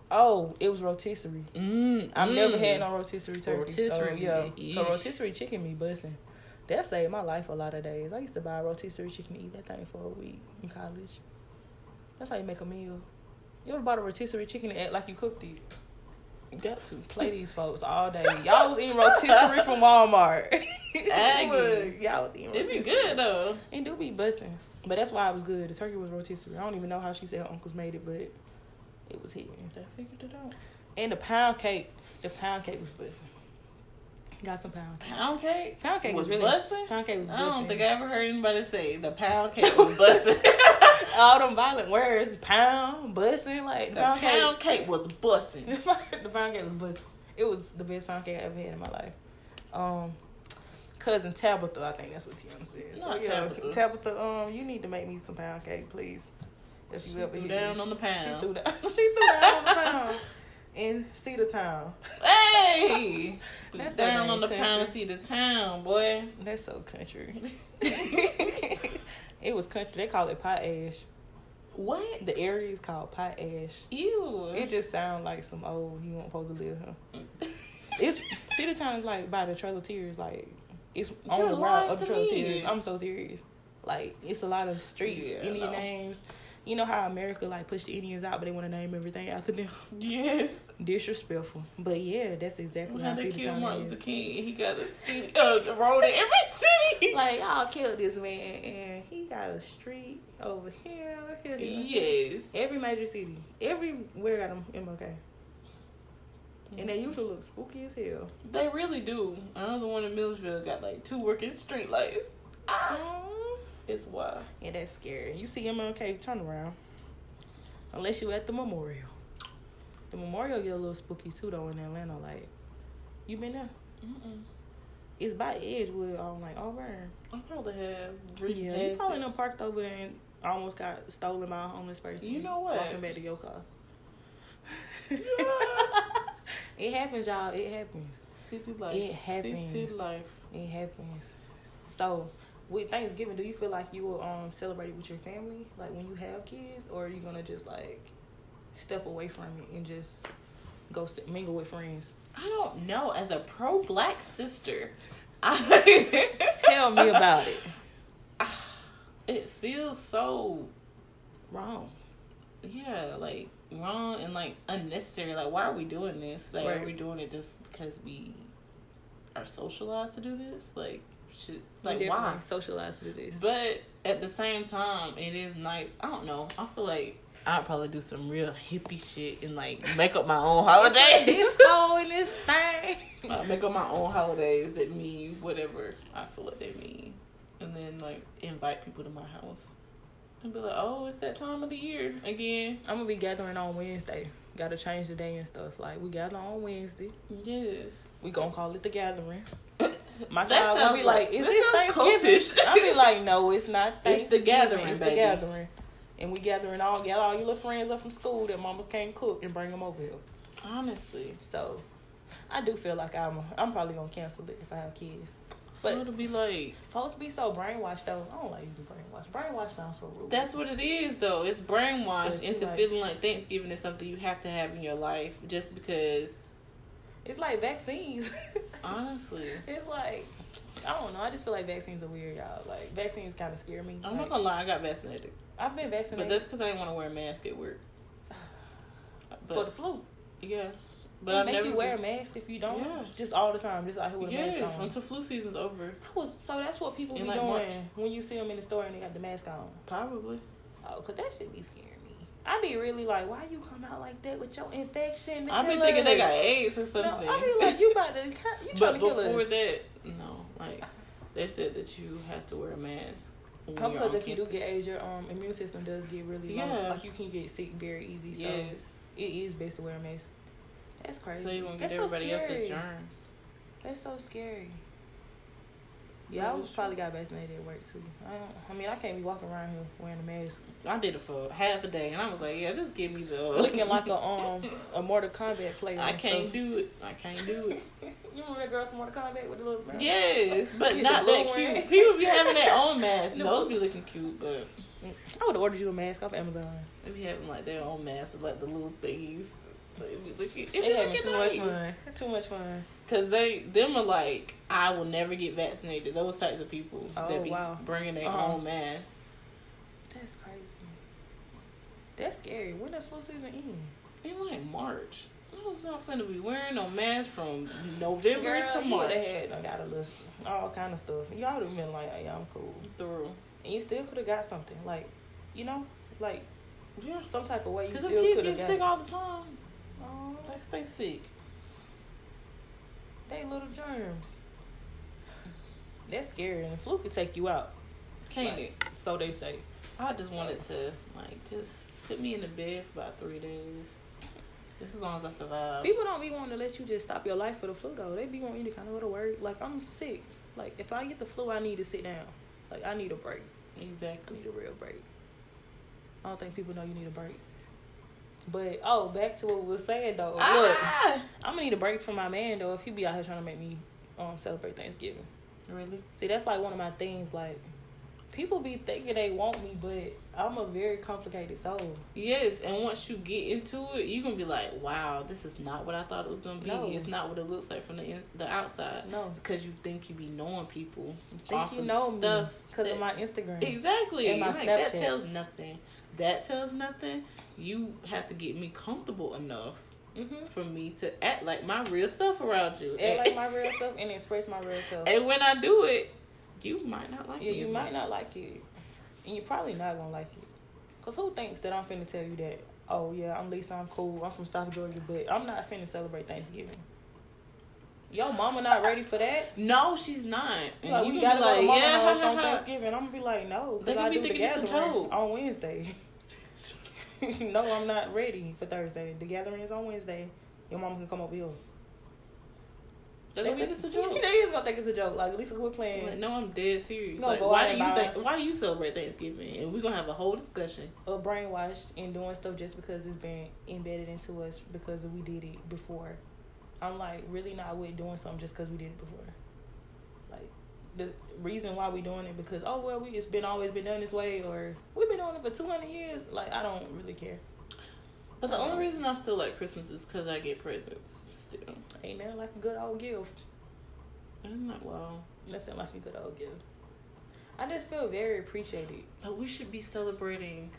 Speaker 2: Oh, it was rotisserie.
Speaker 1: Mm,
Speaker 2: I've
Speaker 1: mm.
Speaker 2: never had no rotisserie turkey.
Speaker 1: Rotisserie
Speaker 2: so, yeah, so rotisserie chicken me busting. That saved my life a lot of days. I used to buy rotisserie chicken and eat that thing for a week in college. That's how you make a meal. You ever bought a rotisserie chicken and act like you cooked it?
Speaker 1: You got to.
Speaker 2: Play these folks all day. Y'all was eating rotisserie from Walmart. Look, Y'all was eating rotisserie.
Speaker 1: It'd be good though.
Speaker 2: It do be busting. But that's why it was good. The turkey was rotisserie. I don't even know how she said her uncles made it, but it was hitting.
Speaker 1: I figured it out.
Speaker 2: And the pound cake, the pound cake was busting. Got some pound cake.
Speaker 1: Pound cake.
Speaker 2: Pound cake was,
Speaker 1: was
Speaker 2: really
Speaker 1: busting.
Speaker 2: Pound cake was
Speaker 1: I don't think I ever heard anybody say the pound cake was busting.
Speaker 2: all them violent words, pound, busting, like
Speaker 1: the
Speaker 2: pound,
Speaker 1: pound cake was busting.
Speaker 2: cake. the pound cake was busting. It was the best pound cake I ever had in my life. Um, cousin Tabitha, I think that's what Tiana said. So yeah,
Speaker 1: Tabitha.
Speaker 2: Tabitha, um, you need to make me some pound cake, please. If you
Speaker 1: She
Speaker 2: ever
Speaker 1: threw
Speaker 2: hear
Speaker 1: down on the pound.
Speaker 2: She threw down. She threw down on the pound in Cedartown.
Speaker 1: Hey,
Speaker 2: That's
Speaker 1: down on the
Speaker 2: country.
Speaker 1: pound and Cedartown, boy.
Speaker 2: That's so country. It was country. They call it pot ash.
Speaker 1: What?
Speaker 2: The area is called pot ash.
Speaker 1: Ew.
Speaker 2: It just sounds like some old you weren't supposed to live here. It's Cedartown is like by the Trail of Tears, like it's on
Speaker 1: You're
Speaker 2: the route of the Trail of. Tears. I'm so serious. Like it's a lot of streets,
Speaker 1: Yeah,
Speaker 2: Indian
Speaker 1: no.
Speaker 2: names. You know how America like pushed the Indians out, but they want to name everything after them.
Speaker 1: Yes.
Speaker 2: Disrespectful. But yeah, that's exactly how
Speaker 1: How they killed Martin. Luther King. He got a city, uh, the road in every city.
Speaker 2: Like y'all killed this man, and he got a street over here, here,
Speaker 1: yes.
Speaker 2: Every major city, everywhere got them MLK, and they usually look spooky as hell.
Speaker 1: They really do. I was the one in Milledgeville got like two working street lights. Ah,
Speaker 2: Mm.
Speaker 1: It's wild.
Speaker 2: Yeah, that's scary. You see MLK, turn around. Unless you at the memorial. The memorial get a little spooky too though in Atlanta. Like, you been there?
Speaker 1: Mm-mm.
Speaker 2: It's by Edgewood on like Auburn.
Speaker 1: I probably have. ridden
Speaker 2: Yeah, you probably
Speaker 1: it.
Speaker 2: done parked over there and almost got stolen by a homeless person.
Speaker 1: You know what?
Speaker 2: Walking back to your car. it happens, y'all. It happens.
Speaker 1: City life.
Speaker 2: It happens.
Speaker 1: City life.
Speaker 2: It happens. So, with Thanksgiving, do you feel like you will um celebrate it with your family, like when you have kids, or are you gonna just like step away from it and just go sit, mingle with friends?
Speaker 1: I don't know. As a pro black sister, I
Speaker 2: Tell me about it.
Speaker 1: it feels so
Speaker 2: Wrong.
Speaker 1: yeah, like wrong and like unnecessary. Like, why are we doing this? Like,
Speaker 2: Right.
Speaker 1: are we doing it just because we are socialized to do this? Like, should like why?
Speaker 2: Socialize to this.
Speaker 1: But at the same time, it is nice. I don't know. I feel like I'd probably do some real hippie shit and like make up my own holidays.
Speaker 2: disco in this thing.
Speaker 1: Make up my own holidays that mean whatever I feel like they mean, and then like invite people to my house and be like, "Oh, it's that time of the year again."
Speaker 2: I'm gonna be gathering on Wednesday. Got to change the day and stuff. Like we gather on Wednesday.
Speaker 1: Yes,
Speaker 2: We gonna call it the gathering. My child gonna be like, "Is
Speaker 1: that
Speaker 2: this Thanksgiving?" I be like, "No, it's not
Speaker 1: It's the gathering,
Speaker 2: It's
Speaker 1: baby.
Speaker 2: the gathering." And we gathering all get all your little friends up from school that mamas can't cook and bring them over here.
Speaker 1: honestly.
Speaker 2: So, I do feel like I'm I'm probably gonna cancel it if I have kids.
Speaker 1: So
Speaker 2: But-
Speaker 1: it'll be like
Speaker 2: Folks be so brainwashed though. I don't like using brainwash. Brainwash sounds so rude.
Speaker 1: that's what it is, though. It's brainwashed into
Speaker 2: like-
Speaker 1: feeling like Thanksgiving is something you have to have in your life just because.
Speaker 2: It's like vaccines.
Speaker 1: Honestly,
Speaker 2: it's like I don't know. I just feel like vaccines are weird, y'all. Like vaccines kind of scare me.
Speaker 1: I'm not gonna lie. I got vaccinated,
Speaker 2: I've been vaccinated, but
Speaker 1: that's because I didn't want to wear a mask at work. But
Speaker 2: for the flu.
Speaker 1: yeah,
Speaker 2: But
Speaker 1: I
Speaker 2: make
Speaker 1: never
Speaker 2: you wear a mask if you don't.
Speaker 1: Yeah.
Speaker 2: Just all the time, just out here with a
Speaker 1: Yes,
Speaker 2: mask on.
Speaker 1: until flu season's over,
Speaker 2: I was, so that's what people
Speaker 1: In
Speaker 2: be
Speaker 1: like
Speaker 2: doing
Speaker 1: March.
Speaker 2: when you see them in the store and they got the mask on.
Speaker 1: probably.
Speaker 2: Oh, cause that should be me. I be really like, why you come out like that with your infection?
Speaker 1: I've been
Speaker 2: kill
Speaker 1: thinking they got AIDS or something. No.
Speaker 2: I be like, you about to, you trying
Speaker 1: but
Speaker 2: to kill us.
Speaker 1: before
Speaker 2: us?
Speaker 1: that, no. Like they said that you have to wear a mask.
Speaker 2: because if you do get AIDS, your um immune system does get really low.
Speaker 1: Yeah.
Speaker 2: Like you can get sick very easy. So
Speaker 1: yes.
Speaker 2: it is best to wear a mask. That's crazy.
Speaker 1: So you won't get
Speaker 2: That's so
Speaker 1: everybody else's germs.
Speaker 2: That's so scary.
Speaker 1: Yeah,
Speaker 2: I was probably got vaccinated at work too. I don't, I mean, I can't be walking around here wearing a mask,
Speaker 1: I did it for half a day, and I was like, "Yeah, just give me the
Speaker 2: looking like a um a Mortal Kombat player.
Speaker 1: I can't
Speaker 2: stuff.
Speaker 1: do it. I can't do it.
Speaker 2: You remember that girl from Mortal Kombat with the little mask?
Speaker 1: yes, but not that cute.
Speaker 2: one.
Speaker 1: People be having their own masks.
Speaker 2: The
Speaker 1: Those be looking cute, but
Speaker 2: I would have ordered you a mask off Amazon.
Speaker 1: they be having like their own masks with like the little thingies. Looking. It
Speaker 2: They having too much fun. Too much fun.
Speaker 1: Cause they them are like I will never get vaccinated. Those types of people
Speaker 2: Oh,
Speaker 1: that be
Speaker 2: wow.
Speaker 1: bringing their
Speaker 2: Uh-huh.
Speaker 1: own mask.
Speaker 2: That's crazy. That's scary. When does flu season end?
Speaker 1: In like March, I was not finna be wearing no mask from November
Speaker 2: Girl,
Speaker 1: to March
Speaker 2: would had I got a list, all kind of stuff. Y'all would have been like, "Yeah, I'm cool,"
Speaker 1: through.
Speaker 2: and you still could have got something. Like, you know, like
Speaker 1: you know,
Speaker 2: some type of way you
Speaker 1: cause
Speaker 2: still
Speaker 1: them kids get sick
Speaker 2: it.
Speaker 1: all the time. They stay sick.
Speaker 2: they little germs. That's scary, and the flu could take you out.
Speaker 1: Can't
Speaker 2: Like,
Speaker 1: it?
Speaker 2: So they say.
Speaker 1: I just wanted to like just put me in the bed for about three days. Just as long as I survive.
Speaker 2: People don't be wanting to let you just stop your life for the flu though. They be wanting you to kind of go to work. Like I'm sick. Like if I get the flu, I need to sit down. Like I need a break.
Speaker 1: Exactly.
Speaker 2: I need a real break. I don't think people know you need a break. But oh, back to what we were saying though. Look,
Speaker 1: Ah!
Speaker 2: I'm gonna need a break from my man though. If he be out here trying to make me um celebrate Thanksgiving.
Speaker 1: Really?
Speaker 2: See, that's like one of my things. Like people be thinking they want me, but I'm a very complicated soul.
Speaker 1: Yes, and once you get into it, you're gonna be like, "Wow, this is not what I thought it was gonna be.
Speaker 2: No.
Speaker 1: It's not what it looks like from the in, the outside."
Speaker 2: No,
Speaker 1: because you think you be knowing people.
Speaker 2: you think you know
Speaker 1: stuff
Speaker 2: because of my Instagram.
Speaker 1: Exactly.
Speaker 2: And my
Speaker 1: Like, that tells nothing. That tells nothing. You have to get me comfortable enough
Speaker 2: Mm-hmm.
Speaker 1: for me to act like my real self around you.
Speaker 2: Act like my real self and express my real self.
Speaker 1: and when I do it, you might not like it.
Speaker 2: Yeah,
Speaker 1: me.
Speaker 2: you might
Speaker 1: much.
Speaker 2: not like it, and you're probably not gonna like it. Cause who thinks that I'm finna tell you that? Oh yeah, I'm Lisa, I'm cool, I'm from South Georgia, but I'm not finna celebrate Thanksgiving. Yo, mama not ready for that.
Speaker 1: No, she's not. And
Speaker 2: Like
Speaker 1: you
Speaker 2: we gotta
Speaker 1: be
Speaker 2: go to
Speaker 1: like, yeah,
Speaker 2: house on
Speaker 1: ha, ha.
Speaker 2: Thanksgiving. I'm gonna be like, no, cause I
Speaker 1: be
Speaker 2: do the
Speaker 1: thinking it's a
Speaker 2: gathering on Wednesday. no, I'm not ready for Thursday. The gathering is on Wednesday. Your mama can come over here.
Speaker 1: They gonna think it's a joke.
Speaker 2: they is gonna think it's a joke. Like Lisa, quit playing.
Speaker 1: like, no, I'm dead serious.
Speaker 2: No,
Speaker 1: like, why do you think? Why do you celebrate Thanksgiving? And we're gonna have a whole discussion.
Speaker 2: or brainwashed and doing stuff just because it's been embedded into us because we did it before. I'm like really not with doing something just because we did it before. Like the reason why we doing it because oh well we it's been always been done this way or we've been doing it for 200 years. Like I don't really care.
Speaker 1: But the
Speaker 2: Um,
Speaker 1: only reason I still like Christmas is because I get presents. Still,
Speaker 2: Ain't nothing like a good old gift.
Speaker 1: I'm like, well,
Speaker 2: Nothing like a good old gift. I just feel very appreciated.
Speaker 1: but we should be celebrating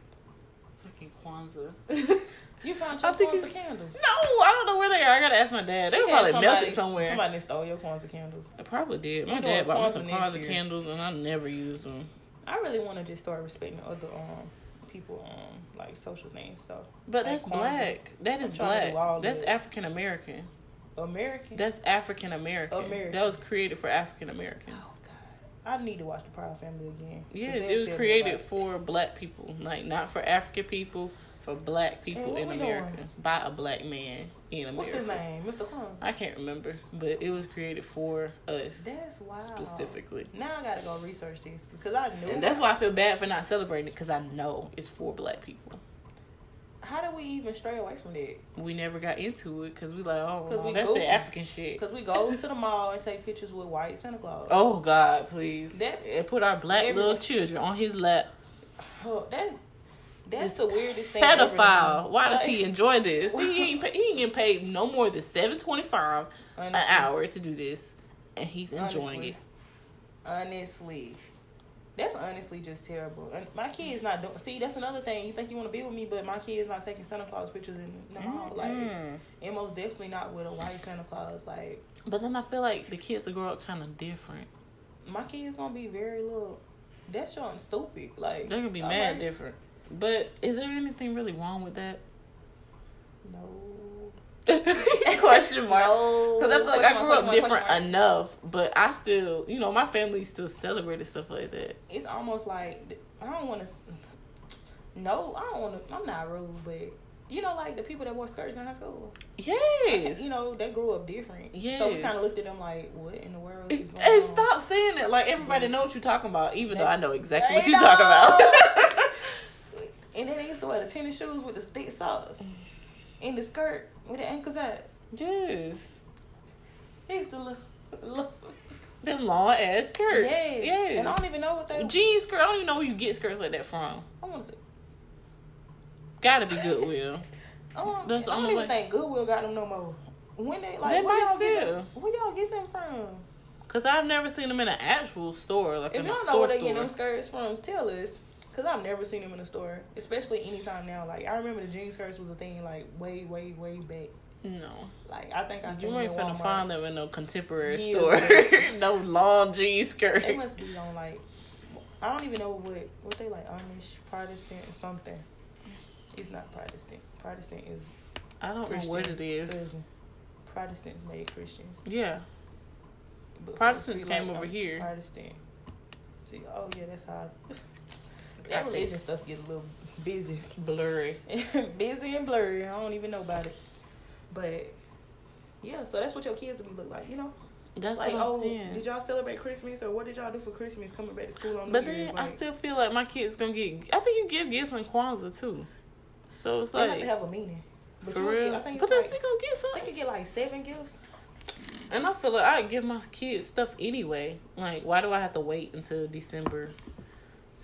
Speaker 1: fucking Kwanzaa.
Speaker 2: You found your Kwanzaa candles.
Speaker 1: No, I don't know where they are. I gotta ask my dad. They
Speaker 2: She had
Speaker 1: probably
Speaker 2: somebody-
Speaker 1: melted somewhere.
Speaker 2: Somebody stole your Kwanzaa candles.
Speaker 1: I probably did. My dad bought me some
Speaker 2: Kwanzaa next
Speaker 1: Kwanzaa
Speaker 2: year.
Speaker 1: candles, and I never used them.
Speaker 2: I really want to just start respecting other um people um like social things though.
Speaker 1: But
Speaker 2: Like
Speaker 1: that's
Speaker 2: Kwanzaa.
Speaker 1: black. That is
Speaker 2: trying to do all
Speaker 1: black. That's. African American.
Speaker 2: American.
Speaker 1: That's African American.
Speaker 2: American.
Speaker 1: That was created for African Americans.
Speaker 2: oh I need to watch the Proud Family again.
Speaker 1: Yes, it was created for black people, like not for African people, for black people in America
Speaker 2: doing?
Speaker 1: by a black man in America.
Speaker 2: What's his name, Mr. Kwon?
Speaker 1: I can't remember, but it was created for us
Speaker 2: That's wild.
Speaker 1: specifically.
Speaker 2: Now I gotta go research this because I knew.
Speaker 1: And that's why I feel bad for not celebrating it because I know it's for black people.
Speaker 2: How do we even stray away from that?
Speaker 1: We never got into it because we like, oh,
Speaker 2: 'Cause we
Speaker 1: that's
Speaker 2: goofy.
Speaker 1: the African shit.
Speaker 2: Because we go to the mall and take pictures with white Santa Claus.
Speaker 1: Oh God, please!
Speaker 2: That-
Speaker 1: and put our black
Speaker 2: everyone-
Speaker 1: little children on his lap.
Speaker 2: Oh, that that's the weirdest thing.
Speaker 1: Pedophile. Why does
Speaker 2: Like,
Speaker 1: he enjoy this? He ain't he ain't getting paid no more than seven twenty five an hour to do this, and he's enjoying
Speaker 2: honestly,
Speaker 1: it.
Speaker 2: Honestly, that's honestly just terrible. And my kid's not doing. See, that's another thing. You think you want to be with me, but my kid's not taking Santa Claus pictures in the mall. Like,
Speaker 1: Mm.
Speaker 2: and most definitely not with a white Santa Claus. Like,
Speaker 1: But then I feel like the kids will grow up kind of different.
Speaker 2: my kid's gonna be very little. That's showing stupid. Like,
Speaker 1: They're gonna be
Speaker 2: I'm
Speaker 1: mad
Speaker 2: like,
Speaker 1: different. But is there anything really wrong with that?
Speaker 2: No.
Speaker 1: Question mark.
Speaker 2: No.
Speaker 1: Because I feel like
Speaker 2: Question
Speaker 1: I grew
Speaker 2: question
Speaker 1: up different
Speaker 2: mark.
Speaker 1: enough, but I still, you know, my family still celebrated stuff like that.
Speaker 2: It's almost like I don't want to. No, I don't want to. I'm not rude, but you know, like the people that wore skirts in high school.
Speaker 1: Yes.
Speaker 2: You know, they grew up different. So we kind of looked at them like, what in the world is going
Speaker 1: And
Speaker 2: on?
Speaker 1: stop saying it. Like everybody
Speaker 2: Yeah.
Speaker 1: know what you're talking about, even though I know exactly what you're talking about.
Speaker 2: And then they used to wear the tennis shoes with the thick socks. Mm-hmm. And the skirt with the ankles out.
Speaker 1: yes.
Speaker 2: They the look
Speaker 1: Them long ass skirts.
Speaker 2: yes.
Speaker 1: Yes.
Speaker 2: And I don't even know what they.
Speaker 1: Jean skirt. I don't even know where you get skirts like that from.
Speaker 2: I want to say.
Speaker 1: Gotta be Goodwill.
Speaker 2: I don't,
Speaker 1: That's
Speaker 2: I don't even
Speaker 1: way.
Speaker 2: think Goodwill got them no more. When they like,
Speaker 1: They
Speaker 2: where
Speaker 1: might
Speaker 2: y'all get
Speaker 1: still.
Speaker 2: them? Where y'all get them from?
Speaker 1: Cause I've never seen them in an actual store, like
Speaker 2: If
Speaker 1: in a
Speaker 2: y'all know
Speaker 1: store
Speaker 2: where they
Speaker 1: store.
Speaker 2: get them skirts from, tell us. Cause I've never seen them in a store, especially anytime now. Like I remember the jeans skirts was a thing like way, way, way back.
Speaker 1: no,
Speaker 2: Like I think I
Speaker 1: you
Speaker 2: seen in
Speaker 1: ain't finna find them in no contemporary
Speaker 2: Years
Speaker 1: store. no long jean skirt.
Speaker 2: They must be on like I don't even know what what they like Amish Protestant or something. It's not Protestant. Protestant is
Speaker 1: I don't
Speaker 2: Christian
Speaker 1: know what it is.
Speaker 2: cousin. Protestants made Christians.
Speaker 1: Yeah,
Speaker 2: But
Speaker 1: Protestants came over
Speaker 2: I'm
Speaker 1: here.
Speaker 2: Protestant. See, oh yeah, that's how. That religion stuff get a little busy,
Speaker 1: blurry.
Speaker 2: busy and blurry. I don't even know about it. But yeah, so that's what your kids will look like, you know.
Speaker 1: That's
Speaker 2: like, oh, did y'all celebrate Christmas or what did y'all do for Christmas coming back to school on New
Speaker 1: But
Speaker 2: Year's?
Speaker 1: then I
Speaker 2: Like,
Speaker 1: still feel like my kids gonna get. I think you give gifts on Kwanzaa too. So it's
Speaker 2: they have to have a meaning. But
Speaker 1: for
Speaker 2: you
Speaker 1: real.
Speaker 2: Get, I think
Speaker 1: but they
Speaker 2: like,
Speaker 1: still gonna get
Speaker 2: I think
Speaker 1: something.
Speaker 2: you get like seven gifts.
Speaker 1: And I feel like I give my kids stuff anyway. Like, why do I have to wait until December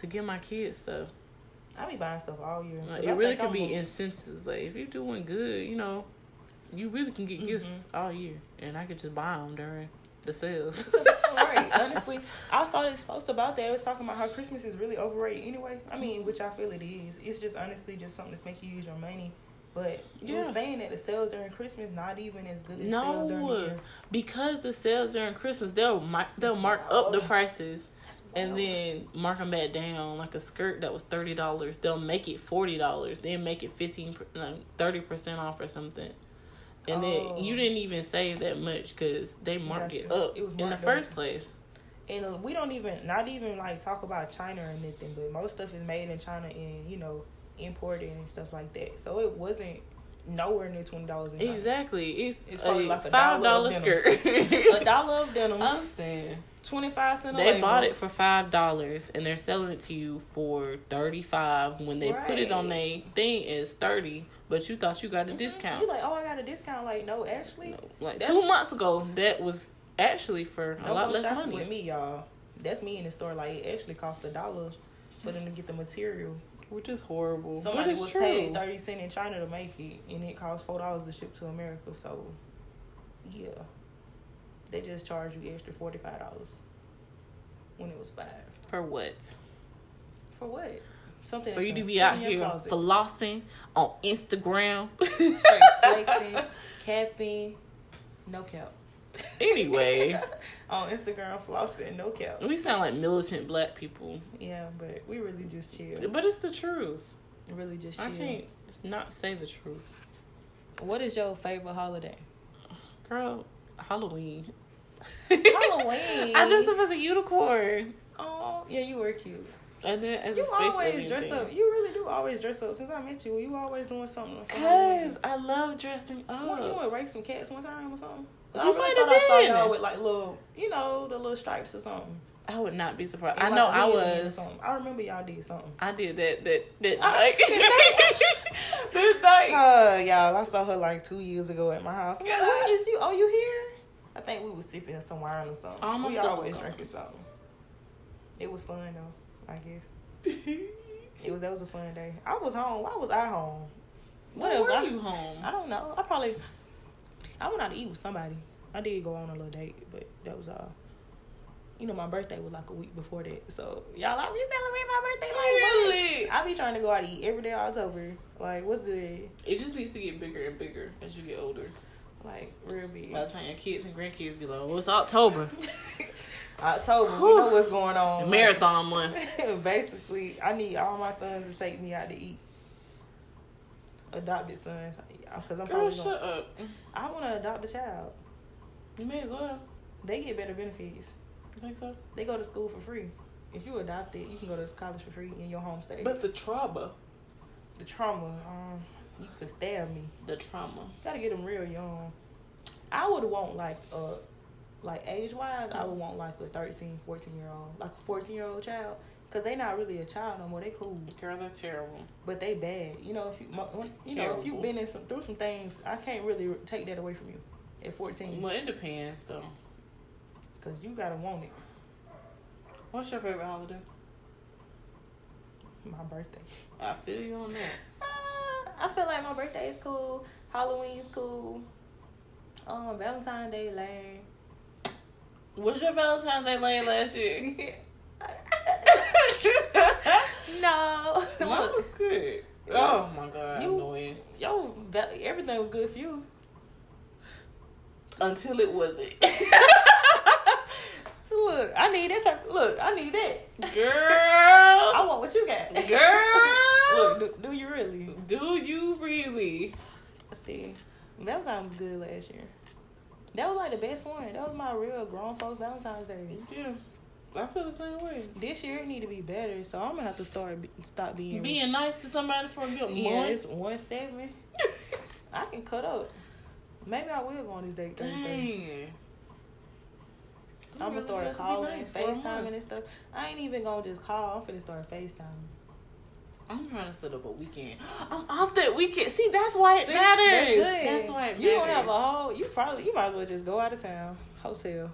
Speaker 1: to get my kids stuff.
Speaker 2: I be buying stuff all year.
Speaker 1: Like, it
Speaker 2: I
Speaker 1: really could
Speaker 2: I'm
Speaker 1: be
Speaker 2: a-
Speaker 1: incentives. Like if you're doing good, you know, you really can get gifts
Speaker 2: Mhm.
Speaker 1: all year, and I could just buy them during the sales.
Speaker 2: right. Honestly, I saw this post about that. It was talking about how Christmas is really overrated anyway. I mean, which I feel it is. It's just honestly just something that's making you use your money. But you
Speaker 1: Yeah.
Speaker 2: saying that the sales during Christmas not even as good as sales during the year.
Speaker 1: because the sales during Christmas, they'll they'll
Speaker 2: That's
Speaker 1: mark up the prices and then mark them back down. Like a skirt that was thirty dollars, they'll make it forty dollars. Then make it fifteen, thirty percent off or something. And
Speaker 2: Oh.
Speaker 1: then you didn't even save that much because they marked it up
Speaker 2: It was
Speaker 1: in the first
Speaker 2: up.
Speaker 1: place.
Speaker 2: and uh, we don't even not even like talk about China or anything, but most stuff is made in China and you know imported and stuff like that. So it wasn't nowhere near twenty dollars.
Speaker 1: Exactly, it's,
Speaker 2: It's
Speaker 1: a
Speaker 2: probably like a
Speaker 1: five
Speaker 2: dollar
Speaker 1: skirt.
Speaker 2: A dollar of denim,
Speaker 1: I'm saying
Speaker 2: twenty five cent. a
Speaker 1: they
Speaker 2: label.
Speaker 1: bought it for five dollars and they're selling it to you for thirty five. When they put it on
Speaker 2: Right.
Speaker 1: their thing is thirty, but you thought you got a
Speaker 2: Mhm.
Speaker 1: discount.
Speaker 2: You like, oh, I got a discount. Like, no, actually,
Speaker 1: No, like two months ago, that was actually for a lot less money.
Speaker 2: with me, y'all. That's me in the store. Like, it actually cost a dollar for them to get the material.
Speaker 1: Which is horrible.
Speaker 2: Somebody
Speaker 1: but it's
Speaker 2: was
Speaker 1: true.
Speaker 2: paid thirty cent in China to make it, and it cost four dollars to ship to America. So, yeah, they just charge you extra forty five dollars when it was five.
Speaker 1: For what?
Speaker 2: For what? Something
Speaker 1: For you to be out here
Speaker 2: closet.
Speaker 1: flossing on Instagram.
Speaker 2: straight flexing, capping, no cap.
Speaker 1: Anyway.
Speaker 2: on Instagram, flossing, no cap.
Speaker 1: we sound like militant black people,
Speaker 2: Yeah, but we really just chill.
Speaker 1: but it's the truth.
Speaker 2: Really just chill.
Speaker 1: I can't not say the truth,
Speaker 2: What is your favorite holiday?
Speaker 1: girl. Halloween.
Speaker 2: Halloween.
Speaker 1: I dressed up as a unicorn,
Speaker 2: Oh, yeah, you were cute.
Speaker 1: and then as
Speaker 2: You
Speaker 1: a space
Speaker 2: always dress
Speaker 1: thing.
Speaker 2: up. You really do always dress up. Since I met you, you always doing something.
Speaker 1: Cause. I love dressing
Speaker 2: What, you
Speaker 1: up.
Speaker 2: want to some cats one time or something? 'Cause
Speaker 1: You
Speaker 2: I really thought I saw y'all with like little, you know, the little stripes or something.
Speaker 1: I would not be surprised.
Speaker 2: And
Speaker 1: I know
Speaker 2: a
Speaker 1: I was.
Speaker 2: I remember y'all did something.
Speaker 1: I did that that that
Speaker 2: I-
Speaker 1: night. that night.
Speaker 2: Uh, y'all, I saw her like two years ago at my house. I'm like, what is you? Oh, you here? I think we was sipping some wine or something.
Speaker 1: Almost
Speaker 2: we always drinking something. It was fun though. I guess it was. That was a fun day. I was home. Why was I home?
Speaker 1: Whatever.
Speaker 2: Whatever.
Speaker 1: Were you home?
Speaker 2: I don't know. I probably. I went out to eat with somebody. I did go on a little date, but that was all. You know, my birthday was like a week before that, so y'all, I be celebrating my birthday like what?
Speaker 1: Really?
Speaker 2: I be trying to go out to eat every day October. Like, what's good?
Speaker 1: It just needs to get bigger and bigger as you get older.
Speaker 2: Like, real big.
Speaker 1: By the time your kids and grandkids be like, "Oh, it's October,
Speaker 2: October, we know what's going on.
Speaker 1: marathon month."
Speaker 2: Basically, I need all my sons to take me out to eat. Adopted sons, because I'm
Speaker 1: Girl, shut
Speaker 2: gonna,
Speaker 1: up.
Speaker 2: I want to adopt a child.
Speaker 1: You may as well.
Speaker 2: They get better benefits.
Speaker 1: You think so?
Speaker 2: They go to school for free. If you adopt it, you can go to college for free in your home state.
Speaker 1: But the trauma,
Speaker 2: the trauma, um, you could stab me.
Speaker 1: the trauma.
Speaker 2: Gotta get them real young. I would want like a, like age wise, I would want like a 13, 14 year old, like a 14 year old child. Cause they not really a child no more. They cool,
Speaker 1: Girl, they're terrible.
Speaker 2: but they bad. You know, if you you know if you've been in some through some things, I can't really take that away from you at fourteen.
Speaker 1: Well, it depends though.
Speaker 2: Cause you gotta want it.
Speaker 1: What's your favorite holiday?
Speaker 2: My birthday.
Speaker 1: I feel you on that.
Speaker 2: Uh, I feel like my birthday is cool. Halloween's cool. Um, Valentine's Day lame.
Speaker 1: What's your Valentine's Day lane last year?
Speaker 2: no.
Speaker 1: Mine was good. Oh my god,
Speaker 2: You-
Speaker 1: annoying.
Speaker 2: yo, everything was good for you.
Speaker 1: Until it wasn't.
Speaker 2: Look, I need that type. Look, I need that.
Speaker 1: Girl.
Speaker 2: I want what you got.
Speaker 1: Girl.
Speaker 2: Look, do, do you really?
Speaker 1: Do you really?
Speaker 2: Let's see. Valentine's was good last year. That was like the best one. That was my real grown folks Valentine's Day.
Speaker 1: Yeah. I feel the same way.
Speaker 2: This year it need to be better, so I'm gonna have to start be- stop being.
Speaker 1: Being nice to somebody for a good
Speaker 2: yeah,
Speaker 1: month.
Speaker 2: it's one seven. I can cut up. Maybe I will go on this date Thursday.
Speaker 1: Dang.
Speaker 2: I'm gonna start
Speaker 1: Really
Speaker 2: calling,
Speaker 1: nice for.
Speaker 2: FaceTiming and stuff. I ain't even gonna just call. I'm finna start FaceTiming.
Speaker 1: I'm trying to set up a weekend. I'm off that weekend. See, that's why it
Speaker 2: See,
Speaker 1: matters.
Speaker 2: That's, good.
Speaker 1: That's why it
Speaker 2: you
Speaker 1: matters.
Speaker 2: don't have a whole. You probably you might as well just go out of town, hotel.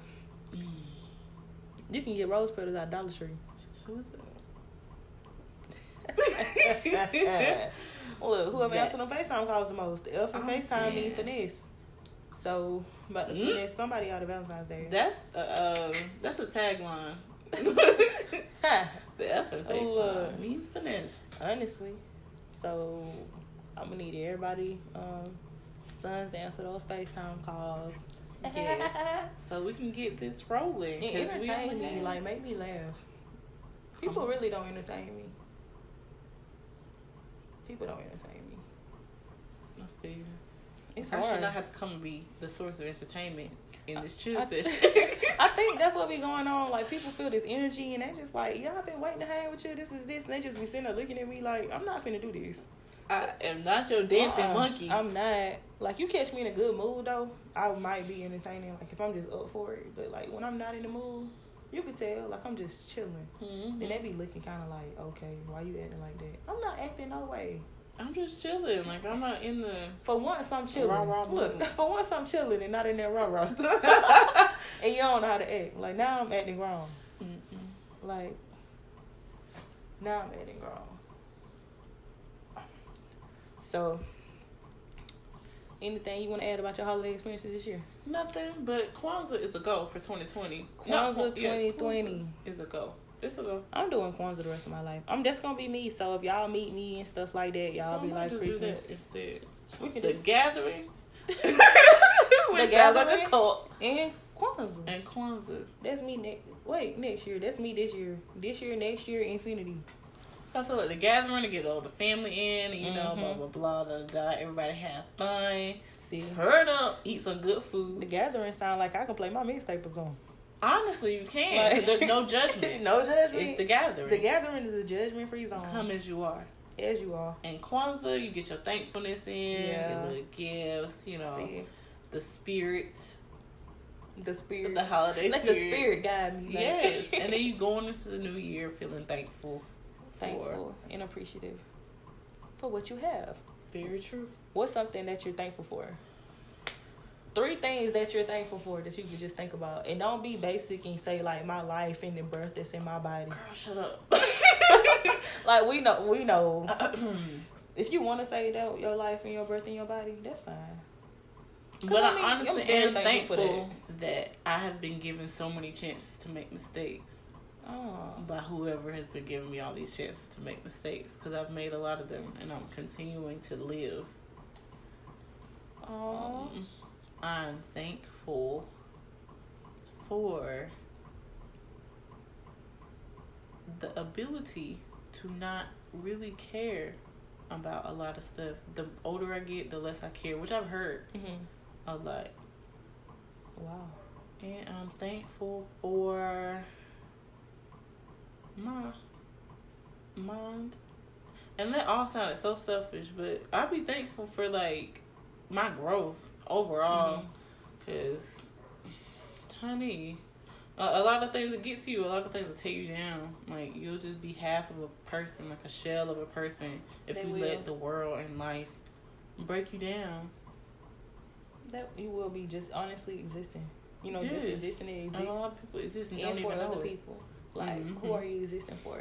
Speaker 2: You can get rose petals at Dollar Tree. Look, whoever
Speaker 1: That's-
Speaker 2: answered the FaceTime calls the most. The F and
Speaker 1: Oh,
Speaker 2: FaceTime mean
Speaker 1: yeah.
Speaker 2: finesse. So, about to
Speaker 1: Mm.
Speaker 2: finesse somebody out of Valentine's Day.
Speaker 1: That's uh, uh that's a tagline. The F and
Speaker 2: Oh,
Speaker 1: FaceTime
Speaker 2: Lord.
Speaker 1: means finesse.
Speaker 2: Honestly. So, I'm going to need everybody, um, sons to answer those FaceTime calls.
Speaker 1: Yes. So we can get this rolling.
Speaker 2: And
Speaker 1: 'cause we
Speaker 2: entertain
Speaker 1: only
Speaker 2: me, like make me laugh. People
Speaker 1: Um,
Speaker 2: really don't entertain me. People don't entertain me.
Speaker 1: I feel you.
Speaker 2: It's
Speaker 1: I should not have to come and be the source of entertainment in this
Speaker 2: I-
Speaker 1: chill
Speaker 2: I-
Speaker 1: session.
Speaker 2: I think that's what be going on. Like people feel this energy, and they just like, y'all been waiting to hang with you. This is this, and they just be sitting there looking at me like, I'm not finna do this.
Speaker 1: I am not your dancing
Speaker 2: Uh-uh.
Speaker 1: monkey.
Speaker 2: I'm not. Like you catch me in a good mood though, I might be entertaining. Like if I'm just up for it, but like when I'm not in the mood, you can tell. Like I'm just chilling.
Speaker 1: Mhm.
Speaker 2: Then they be looking kind of like, okay, why you acting like that? I'm not acting no way.
Speaker 1: I'm just chilling. Like I'm not in the.
Speaker 2: For once, I'm chilling.
Speaker 1: Rah-rah
Speaker 2: Look, for once, I'm chilling and not in that rah rah stuff. and you don't know how to act. Like now, I'm acting wrong.
Speaker 1: Mm-mm.
Speaker 2: Like now, I'm acting wrong. So, anything you want to add about your holiday experiences this year?
Speaker 1: Nothing, but Kwanzaa is a go for 2020.
Speaker 2: Kwanzaa
Speaker 1: Not Kwan- yes,
Speaker 2: 2020.
Speaker 1: Kwanzaa is a go. It's a go.
Speaker 2: I'm doing Kwanzaa the rest of my life. I'm just gonna be me. So if y'all meet me and stuff like that, y'all
Speaker 1: so
Speaker 2: be like Christmas.
Speaker 1: that instead.
Speaker 2: We can
Speaker 1: The
Speaker 2: just
Speaker 1: gathering.
Speaker 2: the
Speaker 1: Which sounds like
Speaker 2: gathering
Speaker 1: cult.
Speaker 2: and Kwanzaa.
Speaker 1: And Kwanzaa.
Speaker 2: That's me next. Wait, next year. That's me this year. This year, next year, infinity.
Speaker 1: I feel like the gathering to get all the family in, and you know,
Speaker 2: Mhm.
Speaker 1: blah blah blah, blah, blah. Everybody have fun,
Speaker 2: See,
Speaker 1: turn up, eat some good food.
Speaker 2: the gathering sound like I can play my mixtape or something.
Speaker 1: Honestly, you can.
Speaker 2: Like-
Speaker 1: there's no judgment.
Speaker 2: no judgment.
Speaker 1: It's the gathering.
Speaker 2: The gathering is a judgment free zone.
Speaker 1: Come as you are.
Speaker 2: as you are.
Speaker 1: And Kwanzaa, you get your thankfulness in,
Speaker 2: Yeah.
Speaker 1: your little gifts, you know,
Speaker 2: See,
Speaker 1: the spirit,
Speaker 2: the spirit.
Speaker 1: the holiday
Speaker 2: Let
Speaker 1: spirit.
Speaker 2: the spirit guide me. like-
Speaker 1: Yes, and then you going into the new year feeling thankful.
Speaker 2: Thankful and appreciative for what you have.
Speaker 1: Very true.
Speaker 2: What's something that you're thankful for? Three things that you're thankful for that you could just think about, and don't be basic and say like my life and the birth that's in my body.
Speaker 1: Girl, shut up.
Speaker 2: Like we know, we know. if you want to say that your life and your birth in your body, that's fine.
Speaker 1: but
Speaker 2: I
Speaker 1: I,
Speaker 2: mean,
Speaker 1: honestly
Speaker 2: I'm
Speaker 1: am
Speaker 2: thankful
Speaker 1: thankful
Speaker 2: for
Speaker 1: that. I have been given so many chances to make mistakes
Speaker 2: Oh,
Speaker 1: by whoever has been giving me all these chances to make mistakes because I've made a lot of them and I'm continuing to live.
Speaker 2: oh,
Speaker 1: Um, I'm thankful for the ability to not really care about a lot of stuff. The older I get, the less I care, which I've heard
Speaker 2: hmm
Speaker 1: a lot.
Speaker 2: wow.
Speaker 1: And I'm thankful for my mind. And that all sounded so selfish, but I'd be thankful for like my growth overall. Mm-hmm. Cause, honey, a, a lot of things that get to you, a lot of things will take you down. Like you'll just be half of a person, like a shell of a person, if
Speaker 2: They
Speaker 1: you
Speaker 2: will.
Speaker 1: let the world and life break you down.
Speaker 2: That you will be just honestly existing. You know, just existing and
Speaker 1: And a lot of people exist and
Speaker 2: and for other
Speaker 1: it.
Speaker 2: people. Like,
Speaker 1: Mhm.
Speaker 2: who are you existing for?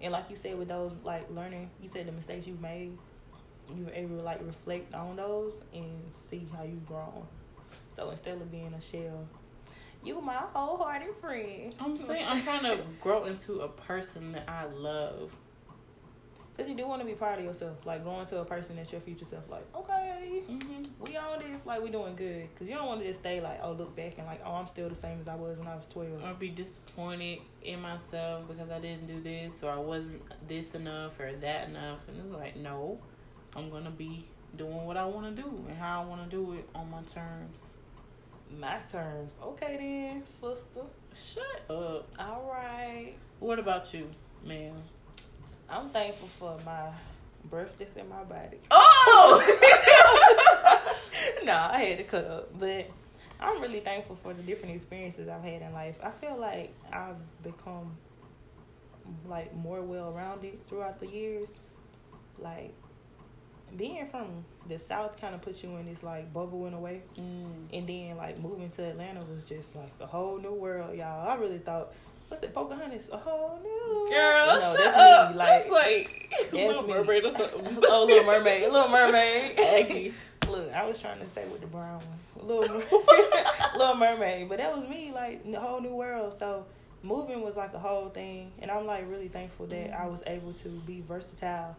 Speaker 2: And like you said, with those like learning, you said the mistakes you've made, you were able to like reflect on those and see how you've grown. So instead of being a shell, you my wholehearted friend.
Speaker 1: I'm saying I'm trying to grow into a person that I love.
Speaker 2: Cause you do want to be proud of yourself, like going to a person that's your future self, like okay,
Speaker 1: hmm
Speaker 2: we on this, like we doing good. Cause you don't want to just stay like, oh look back and like, oh I'm still the same as I was when I was twelve.
Speaker 1: Or be disappointed in myself because I didn't do this or I wasn't this enough or that enough. And it's like, no, I'm gonna be doing what I want to do and how I want to do it on my terms.
Speaker 2: My terms, okay then, sister.
Speaker 1: Shut up.
Speaker 2: All right.
Speaker 1: What about you, man?
Speaker 2: I'm thankful for my birth that's in my body.
Speaker 1: Oh!
Speaker 2: nah, I had to cut up, but I'm really thankful for the different experiences I've had in life. I feel like I've become like more well rounded throughout the years. Like being from the south kind of puts you in this like bubble in a way,
Speaker 1: mm.
Speaker 2: and then like moving to Atlanta was just like a whole new world, y'all. I really thought what's that? Pocahontas. A whole new
Speaker 1: Girl,
Speaker 2: no,
Speaker 1: shut
Speaker 2: that's
Speaker 1: up.
Speaker 2: Me.
Speaker 1: Like, that's like
Speaker 2: that's
Speaker 1: Little
Speaker 2: me.
Speaker 1: Mermaid or something.
Speaker 2: oh, Little Mermaid, Little Mermaid.
Speaker 1: Aggie.
Speaker 2: Look, I was trying to stay with the brown one, Little Little Mermaid, but that was me, like the whole new world. So moving was like a whole thing, and I'm like really thankful that I was able to be versatile